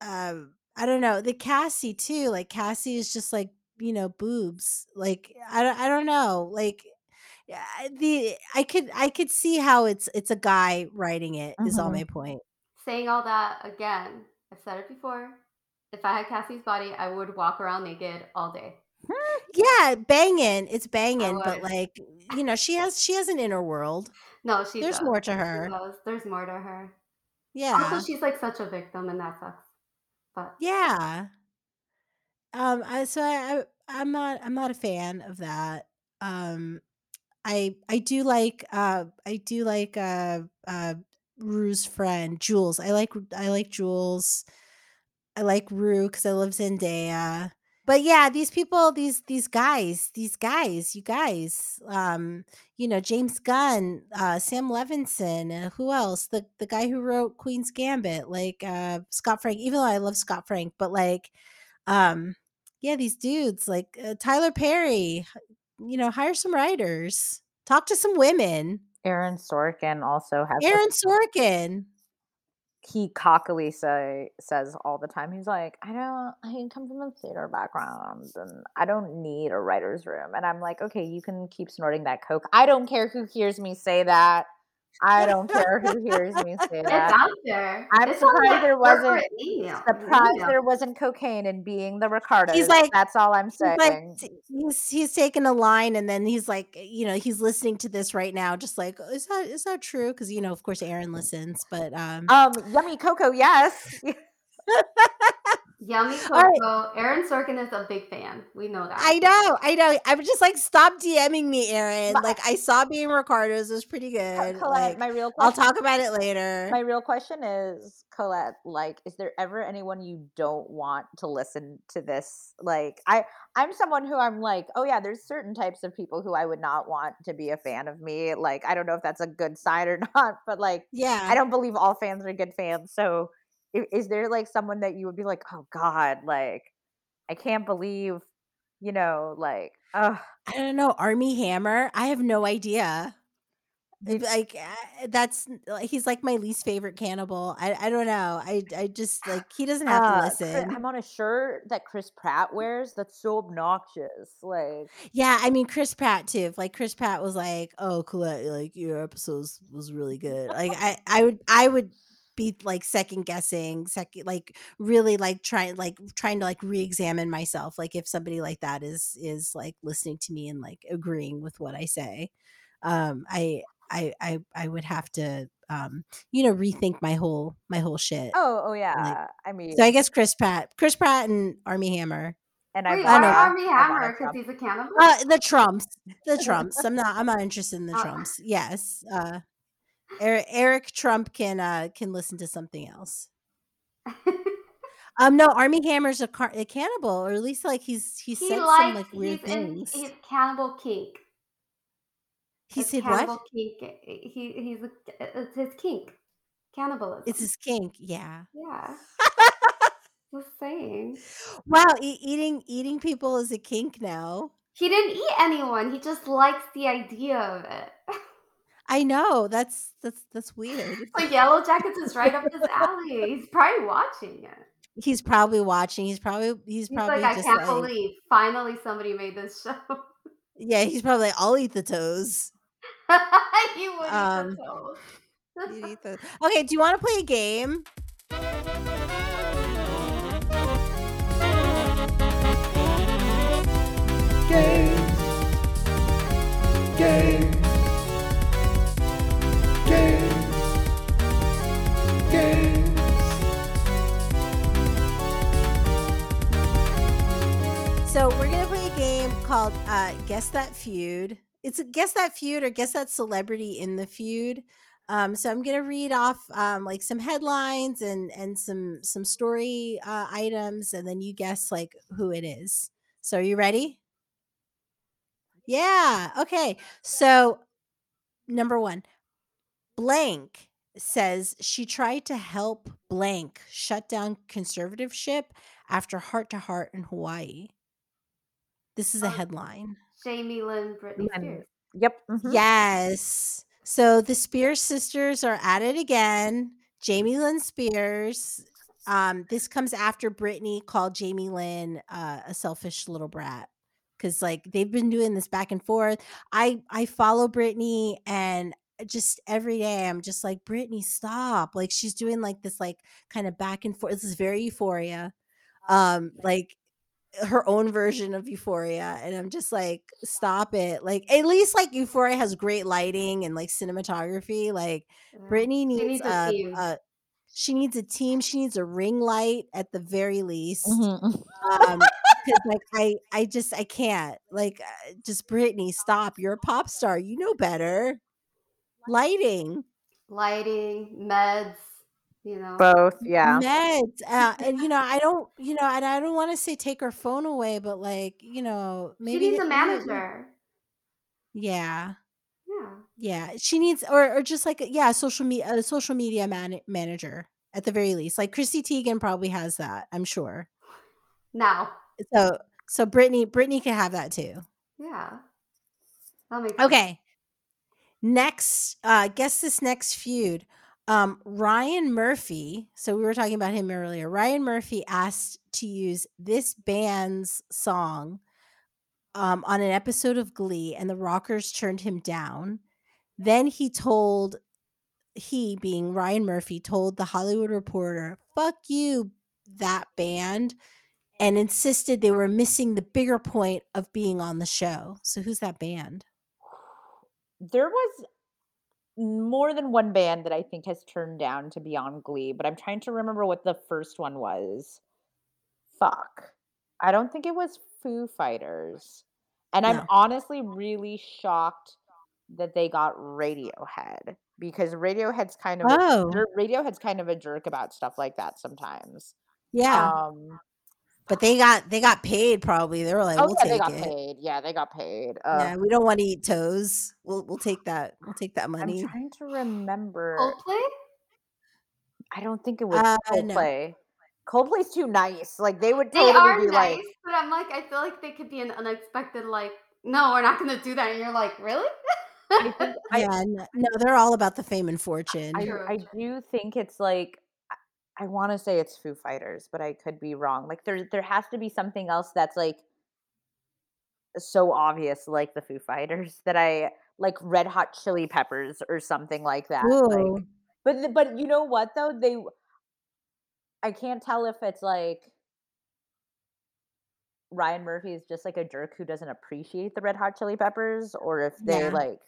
uh I don't know, the Cassie too. Like Cassie is just like, you know, boobs. Like I don't I don't know. Like yeah, the I could I could see how it's it's a guy writing it. Is all Mhm. my point. Saying all that again, I've said it before. If I had Cassie's body, I would walk around naked all day. Yeah, banging. It's banging, but like you know, she has she has an inner world. No, she There's does. more to her. There's more to her. Yeah. Also, she's like such a victim, and that sucks. But Yeah. Um I so I, I I'm not I'm not a fan of that. Um I I do like uh I do like uh uh Rue's friend, Jules. I like I like Jules. I like Rue cuz I love Zendaya. But yeah, these people, these these guys, these guys, you guys, um, you know, James Gunn, uh, Sam Levinson, uh, who else? The the guy who wrote Queen's Gambit, like uh, Scott Frank. Even though I love Scott Frank, but like, um, yeah, these dudes, like uh, Tyler Perry, you know, hire some writers, talk to some women. Aaron Sorkin also has. Aaron this- Sorkin. he cockily say says all the time. He's like, I don't. I come from a theater background, and I don't need a writer's room. And I'm like, okay, you can keep snorting that coke. I don't care who hears me say that. I don't care who hears me say It's that. out there. I'm It's surprised the there wasn't email. surprised email. there wasn't cocaine in being the Ricardo. He's like- that's all I'm He's saying. like he's he's taking a line and then he's like you know he's listening to this right now just like "Oh, is that is that true because you know of course Aaron listens but um um, yummy cocoa, yes. Yummy All right. Coco. Aaron Sorkin is a big fan. We know that. I know I know I was just like stop DMing me Aaron But- like I saw being Ricardo's was pretty good Colette, like my real I'll talk about it later My real question is, Colette, like, is there ever anyone you don't want to listen to this? Like, I, I'm someone who I'm like, oh yeah, there's certain types of people who I would not want to be a fan of me. Like, I don't know if that's a good sign or not, but like, yeah I don't believe all fans are good fans. So, i- is there like someone that you would be like, oh God, like, I can't believe, you know, like, oh, I don't know Armie Hammer I have no idea Did- like uh, that's he's like my least favorite cannibal I I don't know I I just like he doesn't have to uh, Chri- listen I'm on a shirt that Chris Pratt wears that's so obnoxious. Like, Yeah, I mean Chris Pratt too. If like Chris Pratt was like, "Oh, Colette, like your episodes was really good." Like I, I would, I would be like second guessing, second, like really like trying, like trying to like re-examine myself. Like if somebody like that is is like listening to me and like agreeing with what I say, um, I, I, I, I would have to, um, you know, rethink my whole my whole shit. oh, oh yeah. I mean, So I guess Chris Pratt, Chris Pratt, and Armie Hammer. and I Wait, I why know. Armie Hammer? Because he's a cannibal? Uh, the Trumps, the Trumps. I'm not. I'm not interested in the Uh. Trumps. Yes, uh, Eric, Eric Trump can uh can listen to something else. Um, no, Armie Hammer's a, car- a cannibal, or at least like he's he, he said likes, some like weird he's in, things. he's cannibal kink. he It's said what? kink. He, he's a, it's his kink. Cannibalism. It's his kink. Yeah. Yeah. Just saying. Wow, e- eating eating people is a kink now. He didn't eat anyone. He just likes the idea of it. I know. That's that's that's weird. Like Yellowjackets is right up his alley. He's probably watching it. He's probably watching. He's probably he's, He's probably like, I can't like believe finally somebody made this show. yeah. He's probably like, I'll eat the toes. you would Um, eat the toes. Eat the- Okay, do you want to play a game? Games. Games. So we're gonna play a game called uh, Guess That Feud. It's a Guess That Feud or Guess That Celebrity in the Feud. Um, so I'm gonna read off um, like some headlines and and some some story uh, items, and then you guess like who it is. So are you ready? Yeah. Okay. So number one, blank says she tried to help blank shut down conservatorship after heart to heart in Hawaii. This is a Oh. headline. Jamie Lynn, Britney And- Spears. Yep. mhm. Yes. So the Spears sisters are at it again. Jamie Lynn Spears. Um, this comes after Britney called Jamie Lynn uh, a selfish little brat because like they've been doing this back and forth. I I follow Britney and just every day I'm just like Britney, stop! Like she's doing like this like kind of back and forth. This is very Euphoria, um, like her own version of Euphoria, and I'm just like, stop it! Like at least like Euphoria has great lighting and like cinematography. Like Yeah. Britney needs, a a, she needs a team. She needs a ring light at the very least. Mhm. Um, 'cause, like I, I just I can't like uh, just Britney, stop! You're a pop star. You know better. Lighting, Lighting, meds, you know. Both. Yeah. meds, uh, and you know I don't, you know, and I don't want to say take her phone away, but like you know maybe she needs a manager. Yeah, Yeah. yeah. She needs, or or just like yeah, social media, a social media man- manager at the very least. Like Chrissy Teigen probably has that. I'm sure. Now. So so Britney Britney can have that too. Yeah. That makes sense. Okay. Next, uh guess this next feud. Um Ryan Murphy, so we were talking about him earlier. Ryan Murphy asked to use this band's song um on an episode of Glee and the Rockers turned him down. Then he told he being Ryan Murphy told the Hollywood Reporter, "Fuck you, that band." And insisted they were missing the bigger point of being on the show. So who's that band? There was more than one band that I think has turned down to be on Glee, but I'm trying to remember what the first one was. Fuck. I don't think it was Foo Fighters. And I'm honestly really shocked that they got Radiohead because Radiohead's kind of Oh. a, Radiohead's kind of a jerk about stuff like that sometimes. Yeah, Um but they got they got paid. Probably they were like, oh "We'll yeah, they take got it." paid. Yeah, they got paid. Uh, Yeah, we don't want to eat toes. We'll we'll take that. We'll take that money. I'm trying to remember. Coldplay? I don't think it was Uh, no. Coldplay. Coldplay's too nice. Like they would They are be nice, like, but I'm like, I feel like they could be an unexpected, like, no, we're not gonna do that. And you're like, really? I think I, yeah, no, no, they're all about the fame and fortune. I, I do think it's like I, want to say it's Foo Fighters, but I could be wrong. Like there there has to be something else that's like so obvious, like the Foo Fighters, that I like Red Hot Chili Peppers or something like that. Like, but but you know what though they I can't tell if it's like Ryan Murphy is just like a jerk who doesn't appreciate the Red Hot Chili Peppers, or if they Yeah. like.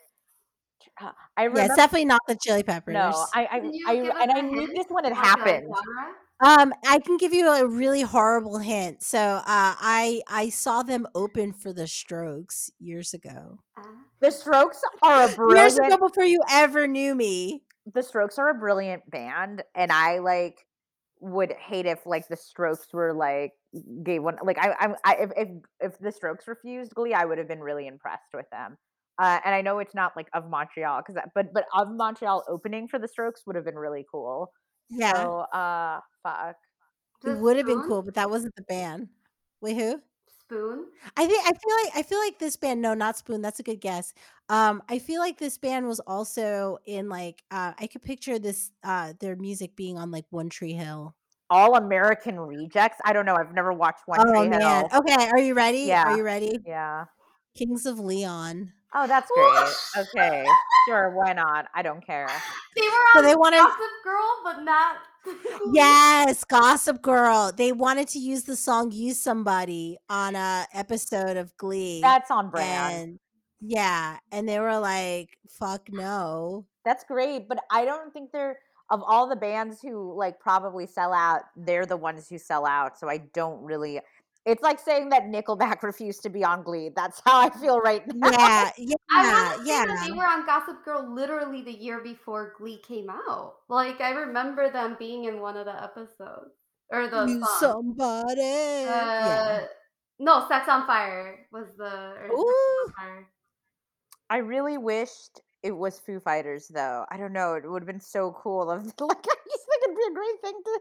Uh, I yeah, it's definitely not the Chili Peppers. no, I I, Can you I give us and a I knew this when it like a happened. Um, I can give you a really horrible hint. So, uh, I I saw them open for the Strokes years ago. Uh, The Strokes are a brilliant. Years brilliant. ago, before you ever knew me. The Strokes are a brilliant band, and I like would hate if like the Strokes were like gave one like I I'm I if if if the Strokes refused Glee, I would have been really impressed with them. Uh, and I know it's not like of Montreal because but but of Montreal opening for the Strokes would have been really cool. Yeah, So uh fuck. it would have been cool, but that wasn't the band. Wait, who? Spoon? I think I feel like I feel like this band. No, not Spoon. That's a good guess. Um, I feel like this band was also in like uh, I could picture this uh their music being on like One Tree Hill. All American Rejects. I don't know. I've never watched One oh Tree man. Hill. Okay, are you ready? Yeah. Are you ready? Yeah. Kings of Leon. Oh, that's great. Okay. Sure, why not? I don't care. They were So on they wanted- Gossip Girl, but not. Yes, Gossip Girl. They wanted to use the song "Use Somebody" on a episode of Glee. That's on brand. and yeah, and they were like, "Fuck no." That's great, but I don't think they're of all the bands who like probably sell out, they're the ones who sell out. So I don't really it's like saying that Nickelback refused to be on Glee. That's how I feel right now. Yeah, yeah, I want to say yeah. that they were on Gossip Girl literally the year before Glee came out. Like I remember them being in one of the episodes or the Use song. somebody. Uh, yeah. No, Sex on Fire was the. Or Sex on Ooh. Fire. I really wished it was Foo Fighters though. I don't know. It would have been so cool. Of like I just think it'd be a great thing to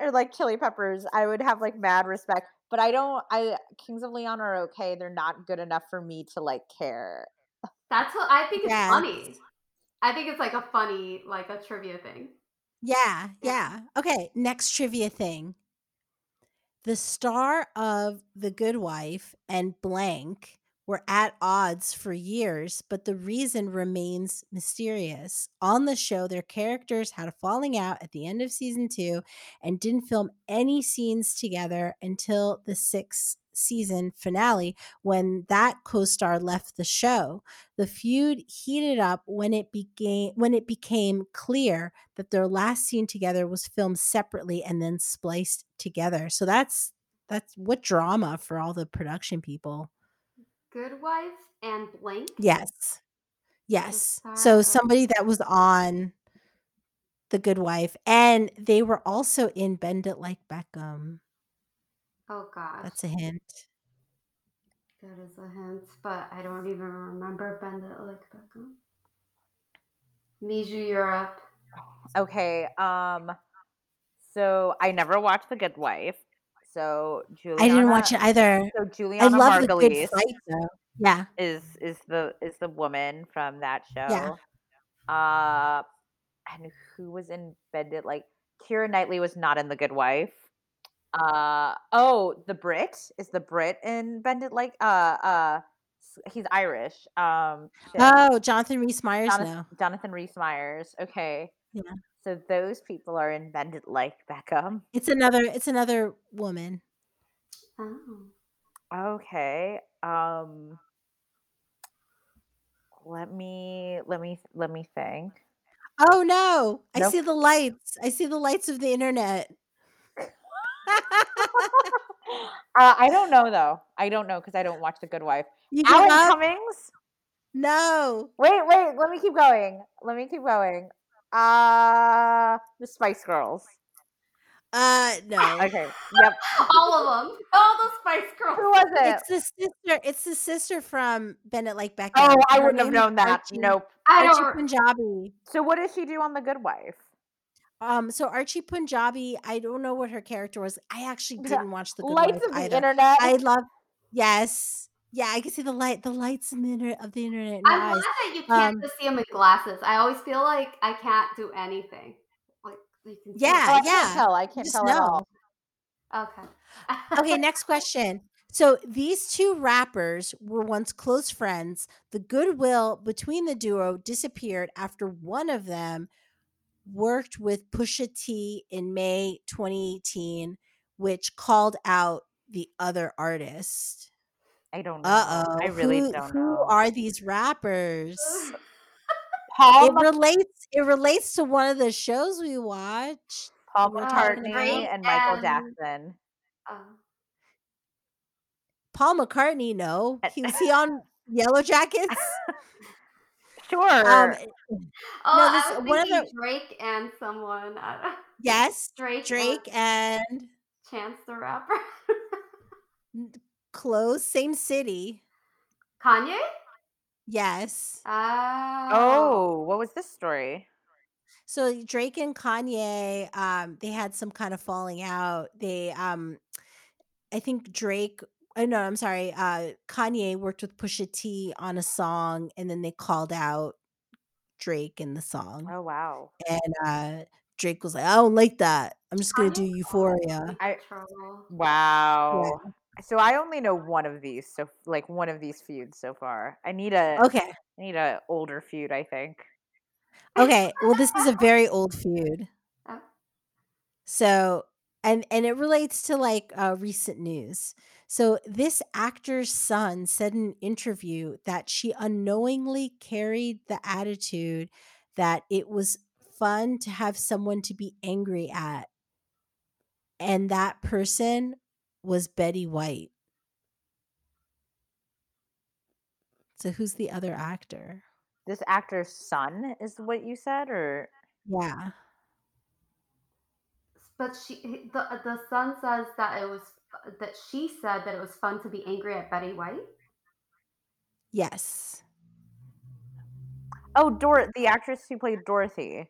or like Chili Peppers. I would have like mad respect. But I don't I Kings of Leon are okay. They're not good enough for me to like care. That's what I think it's Yes. funny. I think it's like a funny, like a trivia thing. Yeah, yeah. Okay, next trivia thing. The star of The Good Wife and Blank were at odds for years, but the reason remains mysterious. On the show, their characters had a falling out at the end of season two and didn't film any scenes together until the sixth season finale when that co-star left the show. The feud heated up when it began when it became clear that their last scene together was filmed separately and then spliced together. So that's that's what drama for all the production people. Good Wife and Blank. Yes. Yes. So somebody that was on The Good Wife and they were also in Bend It Like Beckham. Oh gosh, That's a hint. that is a hint, but I don't even remember Bend It Like Beckham. Miju Europe. Okay. Um so I never watched The Good Wife. So Julianna I didn't watch it either. So I Julianna love the good Margulies fight though. Yeah. is is the is the woman from that show. Yeah. Uh and who was in Bend It like Keira Knightley was not in The Good Wife. Uh oh, the Brit is the Brit in Bend It like uh uh he's Irish. Um, shit. Oh, Jonathan Rhys Myers Jonathan, now. Jonathan Rhys Myers. Okay. Yeah. So those people are in Bend Like Beckham. It's another it's another woman. Oh. Okay. Um let me let me let me think. Oh no. I see the lights. I see the lights of the internet. Uh, I don't know though. I don't know because I don't watch The Good Wife. you Alan? Cummings? No. Wait, wait, let me keep going. Let me keep going. Uh the Spice Girls. Uh no. Okay. Yep. All of them. All the Spice Girls. Who was it? It's the sister. It's the sister from Bend It like Beckham. Oh, I Her wouldn't have known that. Archie- Nope. I Archie don't. Panjabi. So what does she do on The Good Wife? Um, so Archie Panjabi, I don't know what her character was. I actually didn't watch the Good Lights Wife of the either. Internet. I love. Yes, yeah, I can see the light, the lights in the internet of the internet. in I'm glad eyes. that you can't Um, just see them with glasses. I always feel like I can't do anything. Like you can. see Yeah, Oh, I yeah. can't tell. I can't just tell at all. Okay. Okay, next question. So these two rappers were once close friends. The goodwill between the duo disappeared after one of them worked with Pusha T in May 2018, which called out the other artist. I don't know. Uh oh. I really who, don't who know. are these rappers? Paul, it Mc- relates. It relates to one of the shows we watch. Paul McCartney about- and Michael and- Jackson. Oh. Paul McCartney, no, he was he on Yellowjackets. Sure. Um, Oh, this- I was one of thinking the- Drake and someone. Uh, yes, Drake. Drake and and Chance the Rapper. close, same city. Kanye. Yes. Oh. oh, what was this story? So Drake and Kanye, um, they had some kind of falling out. They, um, I think Drake. Oh no, I'm sorry. Uh, Kanye worked with Pusha T on a song, and then they called out Drake in the song, Oh wow. and uh, Drake was like, "I don't like that. I'm just gonna do Euphoria." I- Trouble. Wow. So I only know one of these, so like one of these feuds so far. I need a Okay, I need a older feud, I think. okay. Well, this is a very old feud. Oh. So, and and it relates to like uh, recent news. So, this actor's son said in an interview that she unknowingly carried the attitude that it was fun to have someone to be angry at, and that person was Betty White. So, who's the other actor? This actor's son is what you said, or Yeah. But she, the the son says that it was that she said that it was fun to be angry at Betty White. Yes. oh, Dor the actress who played Dorothy.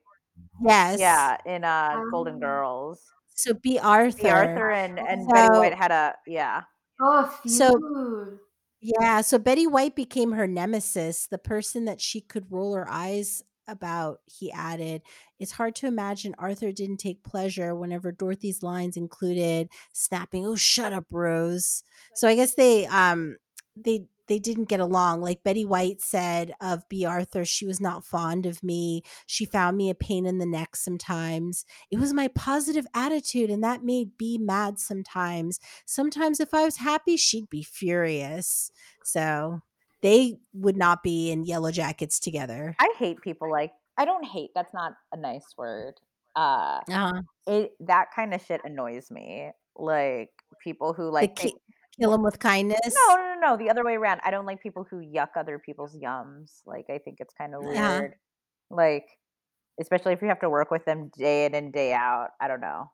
Yes. Yeah, in uh Golden Oh. Girls. So Bea Arthur. The Arthur and and Betty So- White had a yeah. Oh, So- Yeah, so Betty White became her nemesis, the person that she could roll her eyes about, he added. It's hard to imagine Arthur didn't take pleasure whenever Dorothy's lines included snapping, "Oh, shut up, Rose." So I guess they um they they didn't get along. Like Betty White said of Bea Arthur, she was not fond of me. She found me a pain in the neck sometimes. It was my positive attitude, and that made B mad sometimes. Sometimes if I was happy, she'd be furious. So they would not be in yellowjackets together. I hate people like I don't hate, that's not a nice word. Uh Uh-huh. it that kind of shit annoys me. Like people who like ki- think- Kill them with kindness. No, no, no, no. The other way around. I don't like people who yuck other people's yums. Like I think it's kind of Yeah. weird. Like, especially if you have to work with them day in and day out. I don't know.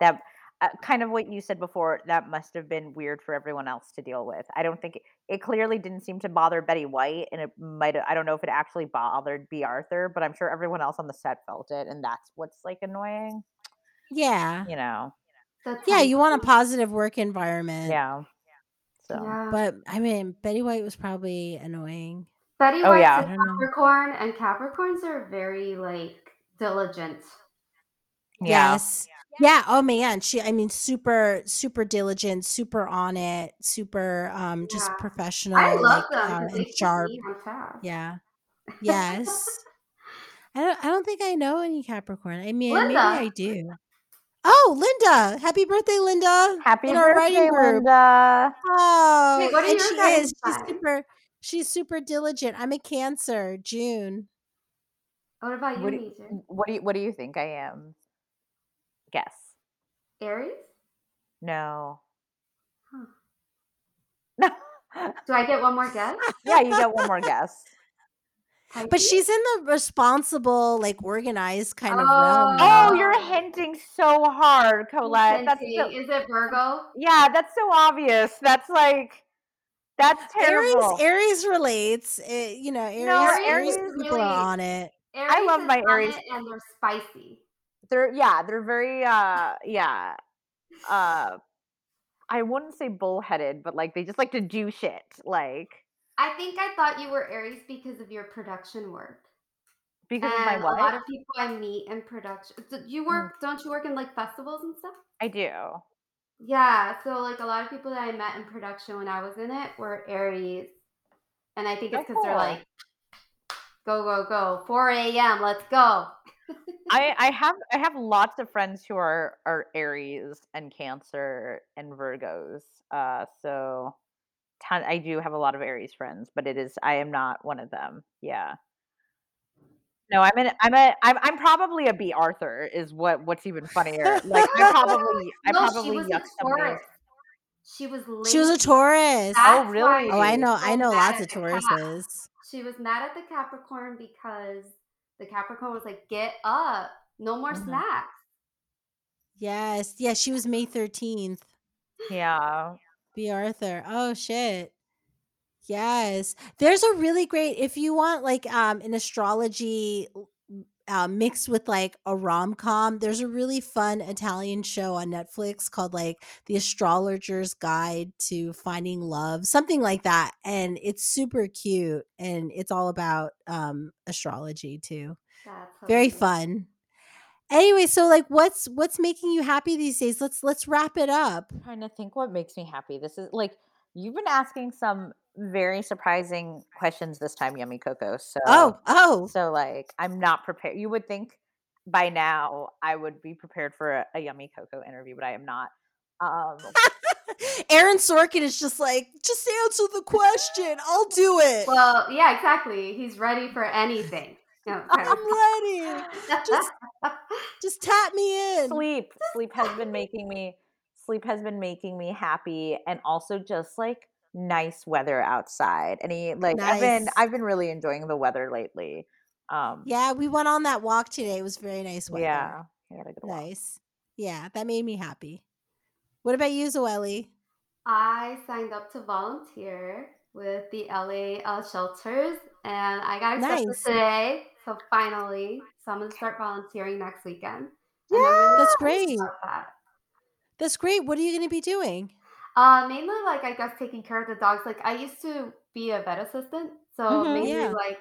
That uh, kind of what you said before. That must have been weird for everyone else to deal with. I don't think it, it clearly didn't seem to bother Betty White, and it might. I don't know if it actually bothered Bea Arthur, but I'm sure everyone else on the set felt it, and that's what's like annoying. Yeah. You know? The Yeah, you want a positive work environment. Yeah. So. Yeah. But I mean, Betty White was probably annoying. Betty Oh, yeah. a I. Capricorn, and Capricorns are very like diligent. Yeah. Yes. Yeah. Oh man, she. I mean, super, super diligent, super on it, super, um, just Yeah. professional, I like, love them uh, because they and sharp. me on task. Yeah. Yes. I don't. I don't think I know any Capricorn. I mean, maybe I do. Oh, Linda! Happy birthday, Linda! Happy in our writing birthday, group. Linda. Oh, Wait, what are and she guys' is. She's super. She's super diligent. I'm a Cancer. June. What about you, What do, Meghan? what do you what do you think I am? Guess. Aries? No. Huh. No. Do I get one more guess? yeah, you get one more guess. But Pisces? she's in the responsible, like organized kind of realm. Oh. now. Oh, you're hinting so hard, Colette. That's so, Is it Virgo? yeah, that's so obvious. That's like that's terrible. Aries relates. eh, you know, Aries, No, Aries Aries people really- are on it. Aries love is my on Aries. it and they're spicy. they're yeah, they're very uh yeah. Uh I wouldn't say bullheaded, but like they just like to do shit. Like I think I thought you were Aries because of your production work. because and of my a lot of people I meet in production. You work? Don't you work in like festivals and stuff? I do. Yeah. So like a lot of people that I met in production when I was in it were Aries, and I think it's because they're like, go go go, 4 a.m. Let's go. I I have I have lots of friends who are are Aries and Cancer and Virgos. Uh so ton, I do have a lot of Aries friends, but it is I am not one of them. Yeah. No, I'm an I'm a I'm I'm probably a Bea Arthur is what what's even funnier. Like I probably I no, she probably was a yuck somebody. Taurus. She was late. She was a Taurus. That's Oh, really? Oh, I know. I know lots of at. Tauruses. She was mad at the Capricorn because the Capricorn was like, "Get up, no more Mhm. snacks." Yes. Yeah, she was May 13th. Yeah. Bea Arthur. Oh shit. Yes. There's a really great if you want like um an astrology uh, mixed with like a rom-com, there's a really fun Italian show on Netflix called like The Astrologer's Guide to Finding Love, something like that. And it's super cute and it's all about um astrology too. Very fun. Anyway, so like what's what's making you happy these days? Let's let's wrap it up. trying to think what makes me happy. This is like you've been asking some very surprising questions this time, Yummy Coco. So Oh, oh. so like I'm not prepared. You would think by now I would be prepared for a, a Yummy Coco interview, but I am not. Um, Aaron Sorkin is just like, just answer the question. I'll do it. Well, yeah, exactly. He's ready for anything. No, I'm ready. Just just tap me in. sleep, sleep has been making me sleep has been making me happy, and also just like nice weather outside. Any like I've been I've been really enjoying the weather lately. Um, Yeah, we went on that walk today. It was very nice weather. yeah, I had a good walk. Nice. Yeah, that made me happy. What about you, Zoely? I signed up to volunteer with the LA uh, shelters, and I got accepted Nice. today. So finally, so I'm gonna start volunteering next weekend. And I'm really That's great. that. That's great. What are you going to be doing? Uh, mainly like I guess taking care of the dogs. Like I used to be a vet assistant, so Mhm. mainly Yeah. like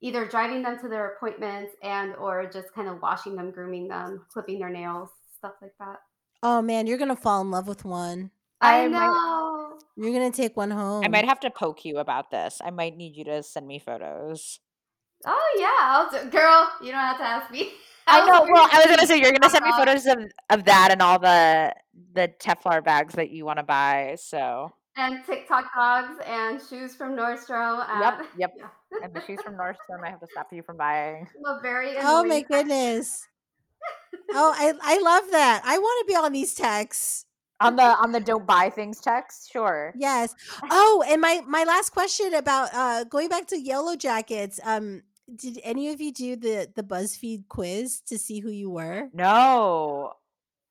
either driving them to their appointments and or just kind of washing them, grooming them, clipping their nails, stuff like that. Oh man, you're going to fall in love with one. I, I might- know. You're going to take one home. I might have to poke you about this. I might need you to send me photos. Oh yeah, I'll do. Girl, you don't have to ask me. I know. Well, I was gonna say you're gonna send me uh, photos of, of that and all the the Telfar bags that you want to buy. So and TikTok dogs and shoes from Nordstrom. Yep, yep. Yeah. and the shoes from Nordstrom, I have to stop you from buying. I'm a very Oh my annoying goodness. Oh, I I love that. I want to be on these texts. On the on the don't buy things text, sure. Yes. Oh, and my my last question about uh going back to Yellowjackets. Um, did any of you do the the BuzzFeed quiz to see who you were? No.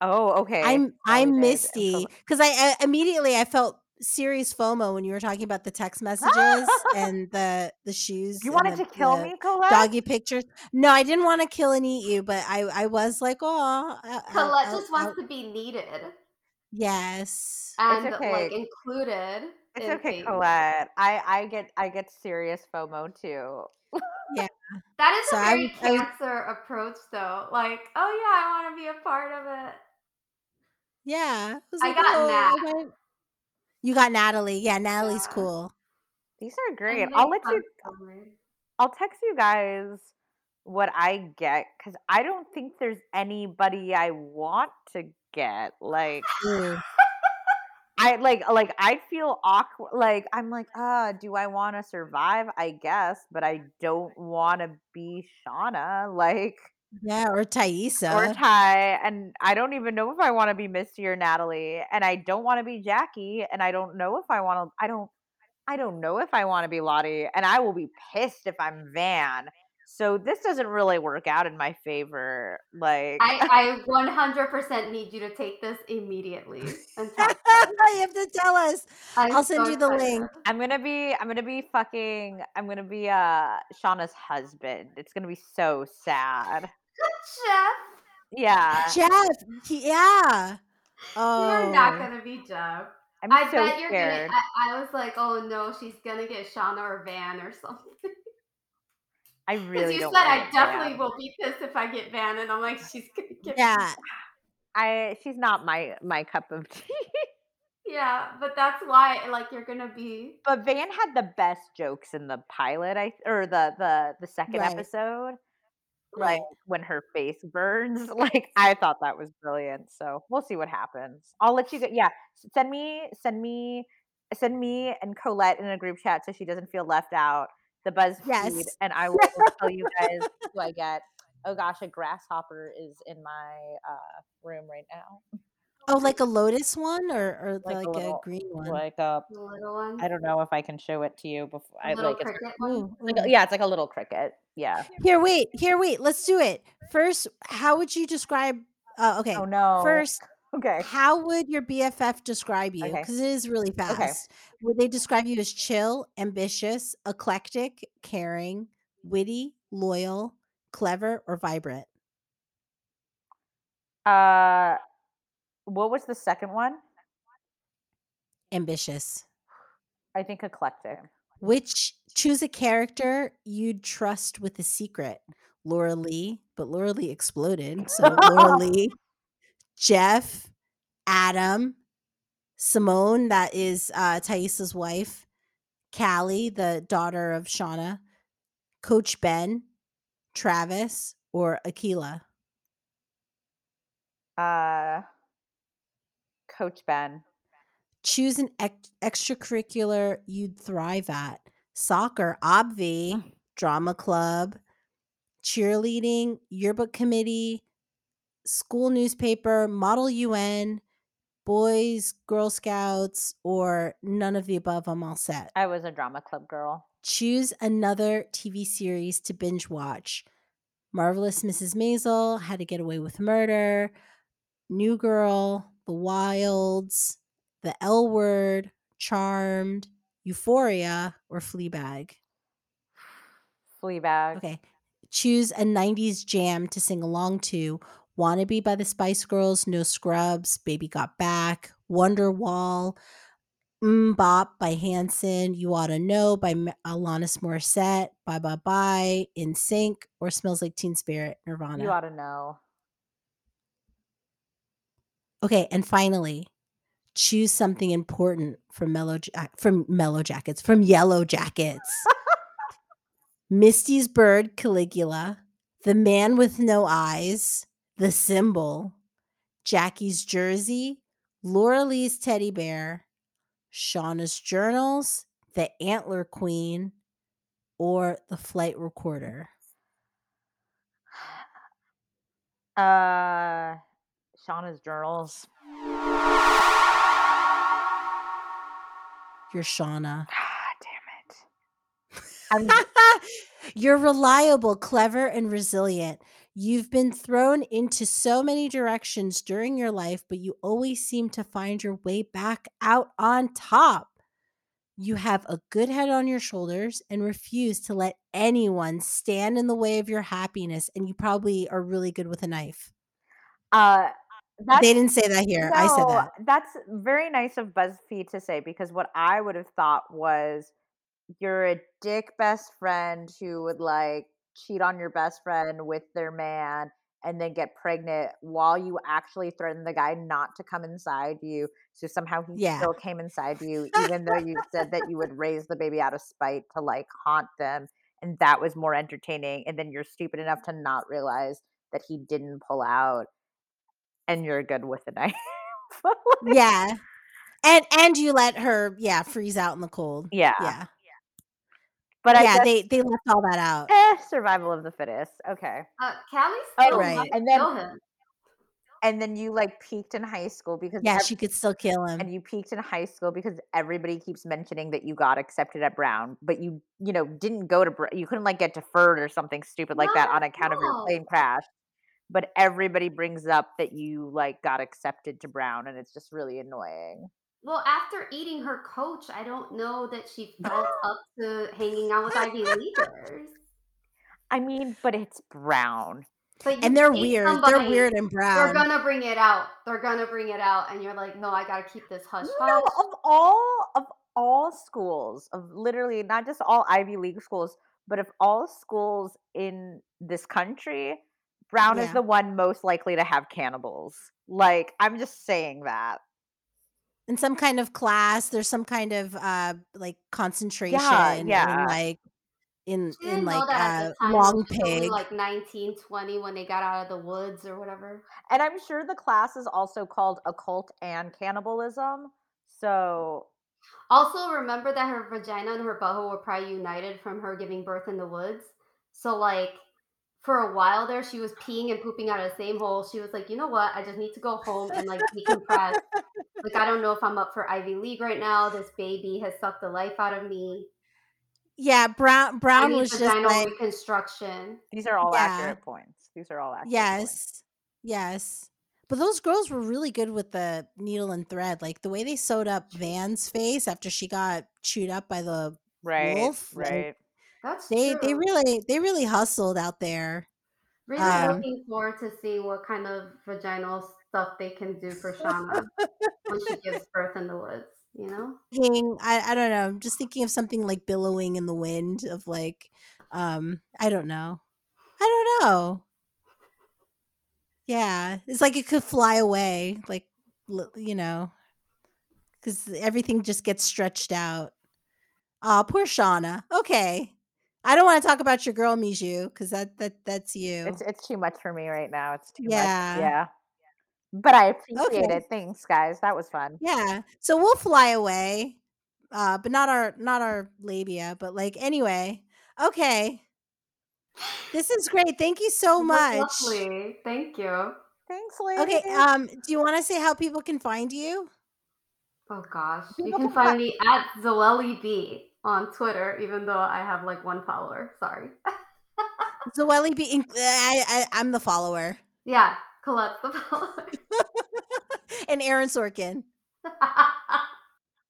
Oh, okay. I'm I'm did. Misty because I, I immediately I felt serious FOMO when you were talking about the text messages and the the shoes. you wanted the- to kill me, Colette? Doggy pictures. No, I didn't want to kill and eat you, but I I was like, oh, Colette just wants to be needed Yes. and okay. like included. It's in okay, things. Colette. I I get I get serious FOMO too. That is So a I very I was- cancer approach, though. Like, oh yeah, I want to be a part of it. Yeah. I, was I like, got "Oh, Nat. okay." You got Natalie. Yeah, Natalie's Yeah. cool. These are great. I'll let you. come. I'll text you guys what I get because I don't think there's anybody I want to get. Like Ooh. I like like I feel awkward. Like I'm like, uh, do I want to survive? I guess, but I don't want to be Shauna. Like Yeah, or Taissa. or Ty, and I don't even know if I want to be Misty or Natalie, and I don't want to be Jackie, and I don't know if I want to. I don't. I don't know if I want to be Lottie, and I will be pissed if I'm Van. So this doesn't really work out in my favor. Like I, I 100% need you to take this immediately and you have to tell us. I'm I'll send so you the excited. link. I'm gonna be I'm gonna be fucking I'm gonna be uh Shauna's husband. It's gonna be so sad. Jeff, Yeah. Jeff. he- yeah. Oh. you're not gonna be Jeff. I'm I so bet you're scared. gonna. I, I was like, oh no, she's gonna get Shauna or Van or something. I Because really you don't said I definitely will be pissed if I get Van, and I'm like, she's gonna get. Yeah. I she's not my my cup of tea. Yeah, but that's why, like, you're gonna be. but Van had the best jokes in the pilot, I or the the the second Right. episode. Right. Like when her face burns. Like I thought that was brilliant. So we'll see what happens. I'll let you get yeah. Send me send me send me and Colette in a group chat so she doesn't feel left out. The BuzzFeed Yes. and I will tell you guys who I get. Oh gosh, a grasshopper is in my uh room right now. Oh, like a lotus one or, or Like like, a a, green one? Like a The little one. I don't know if I can show it to you before The I little like it's cricket one. Like a- yeah, it's like a little cricket. Yeah. Here, wait. Here, wait. Let's do it. First, how would you describe? Uh, okay. Oh no. First, Okay. how would your BFF describe you? Okay. Because it is really fast. Would they describe you as chill, ambitious, eclectic, caring, witty, loyal, clever, or vibrant? Uh what was the second one? Ambitious. I think eclectic. Which choose a character you'd trust with a secret? Laura Lee, but Laura Lee exploded. So Laura Lee, Jeff, Adam, Simone, that is uh Taissa's wife, Callie, the daughter of Shauna, Coach Ben, Travis, or Akilah. Uh Coach Ben. Choose an ex- extracurricular you'd thrive at. Soccer, obvi, drama club, cheerleading, yearbook committee, school newspaper, model UN, boys, Girl Scouts, or none of the above. I'm all set. I was a drama club girl. Choose another TV series to binge watch. Marvelous Mrs. Maisel, How to Get Away with Murder, New Girl, The Wilds, The L Word, Charmed, Euphoria, or Fleabag. Fleabag. Okay. Choose a 90s jam to sing along to. Wannabe by the Spice Girls, No Scrubs, Baby Got Back, Wonderwall, Mm Bop by Hanson, You Oughta Know by Alanis Morissette, Bye Bye Bye, NSYNC, or Smells Like Teen Spirit, Nirvana. You ought to know. Okay, and finally, choose something important from Mellow ja- from Mellow Jackets, from Yellowjackets. Misty's bird Caligula, the man with no eyes, the symbol, Jackie's jersey, Laura Lee's teddy bear, Shauna's journals, the antler queen, or the flight recorder. Uh Shauna's journals. You're Shauna. Ah, damn it. You're reliable, clever, and resilient. You've been thrown into so many directions during your life, but you always seem to find your way back out on top. You have a good head on your shoulders and refuse to let anyone stand in the way of your happiness. And you probably are really good with a knife. uh that's they didn't say that here. I said that. That's very nice of BuzzFeed to say because what I would have thought was you're a dick best friend who would like cheat on your best friend with their man and then get pregnant while you actually threatened the guy not to come inside you. So somehow he Yeah. still came inside you, even though you said that you would raise the baby out of spite to like haunt them. And that was more entertaining. And then you're stupid enough to not realize that he didn't pull out and you're good with the knife. Yeah. And and you let her, yeah, freeze out in the cold. yeah. Yeah. But I yeah, guess they they left all that out. eh, survival of the fittest. Okay. Uh, Callie Oh, Right. and then- kill him. And then you like peaked in high school because Yeah, ev- she could still kill him. and you peaked in high school because everybody keeps mentioning that you got accepted at Brown, but you you know didn't go to you couldn't like get deferred or something stupid like that on account of your plane crash. But everybody brings up that you like got accepted to Brown, and it's just really annoying. Well, after eating her coach, I don't know that she felt up to hanging out with Ivy Leaguers. I mean, but it's Brown. But and they're weird. They're weird and brown. They're gonna bring it out. They're gonna bring it out, and you're like, no, I gotta keep this hush No, hush. of all of all schools, of literally not just all Ivy League schools, but of all schools in this country, Brown is the one most likely to have cannibals. Like, I'm just saying that. In some kind of class there's some kind of uh like concentration yeah. in like in She in didn't know like that at uh the time. long She was only pig like 19, 20 when they got out of the woods or whatever. And I'm sure the class is also called occult and cannibalism. So, Also, remember that her vagina and her butthole were probably united from her giving birth in the woods. So, like, for a while there, she was peeing and pooping out of the same hole. She was like, you know what? I just need to go home and like decompress. like, I don't know if I'm up for Ivy League right now. This baby has sucked the life out of me. yeah brown brown was just vaginal like reconstruction. these are all Yeah. accurate points. These are all accurate points. yes yes but those girls were really good with the needle and thread like the way they sewed up van's face after she got chewed up by the Right. Wolf, right. That's they true. they really they really hustled out there Really um, looking forward to seeing what kind of vaginal stuff they can do for Shauna when she gives birth in the woods. You know. I, I don't know i'm just thinking of something like billowing in the wind of like um i don't know i don't know yeah it's like it could fly away like you know because everything just gets stretched out oh poor shauna okay i don't want to talk about your girl mijoe because that that that's you It's it's too much for me right now. It's too Yeah. much. Yeah. But I appreciate Okay. it. Thanks, guys. That was fun. Yeah. So we'll fly away. Uh but not our not our labia, but like anyway. Okay. This is great. Thank you so much. Lovely. Thank you. Thanks, ladies. Okay, um do you want to say how people can find you? Oh gosh. You People can can fi- find me at Zoely B on Twitter, even though I have like one follower. Sorry. Zoely be I, I I'm the follower. yeah, Colette's the follower. and Aaron Sorkin.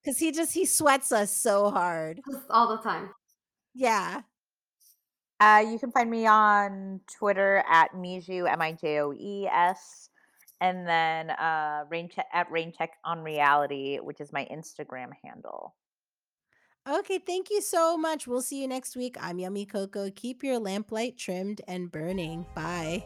Cause he just he sweats us so hard. Just all the time. Yeah. Uh, you can find me on Twitter at Mijoe, M I J O E S, and then uh, rain check at rain check on reality, which is my Instagram handle. Okay, thank you so much. We'll see you next week. I'm Yummy Coco. Keep your lamplight trimmed and burning. Bye.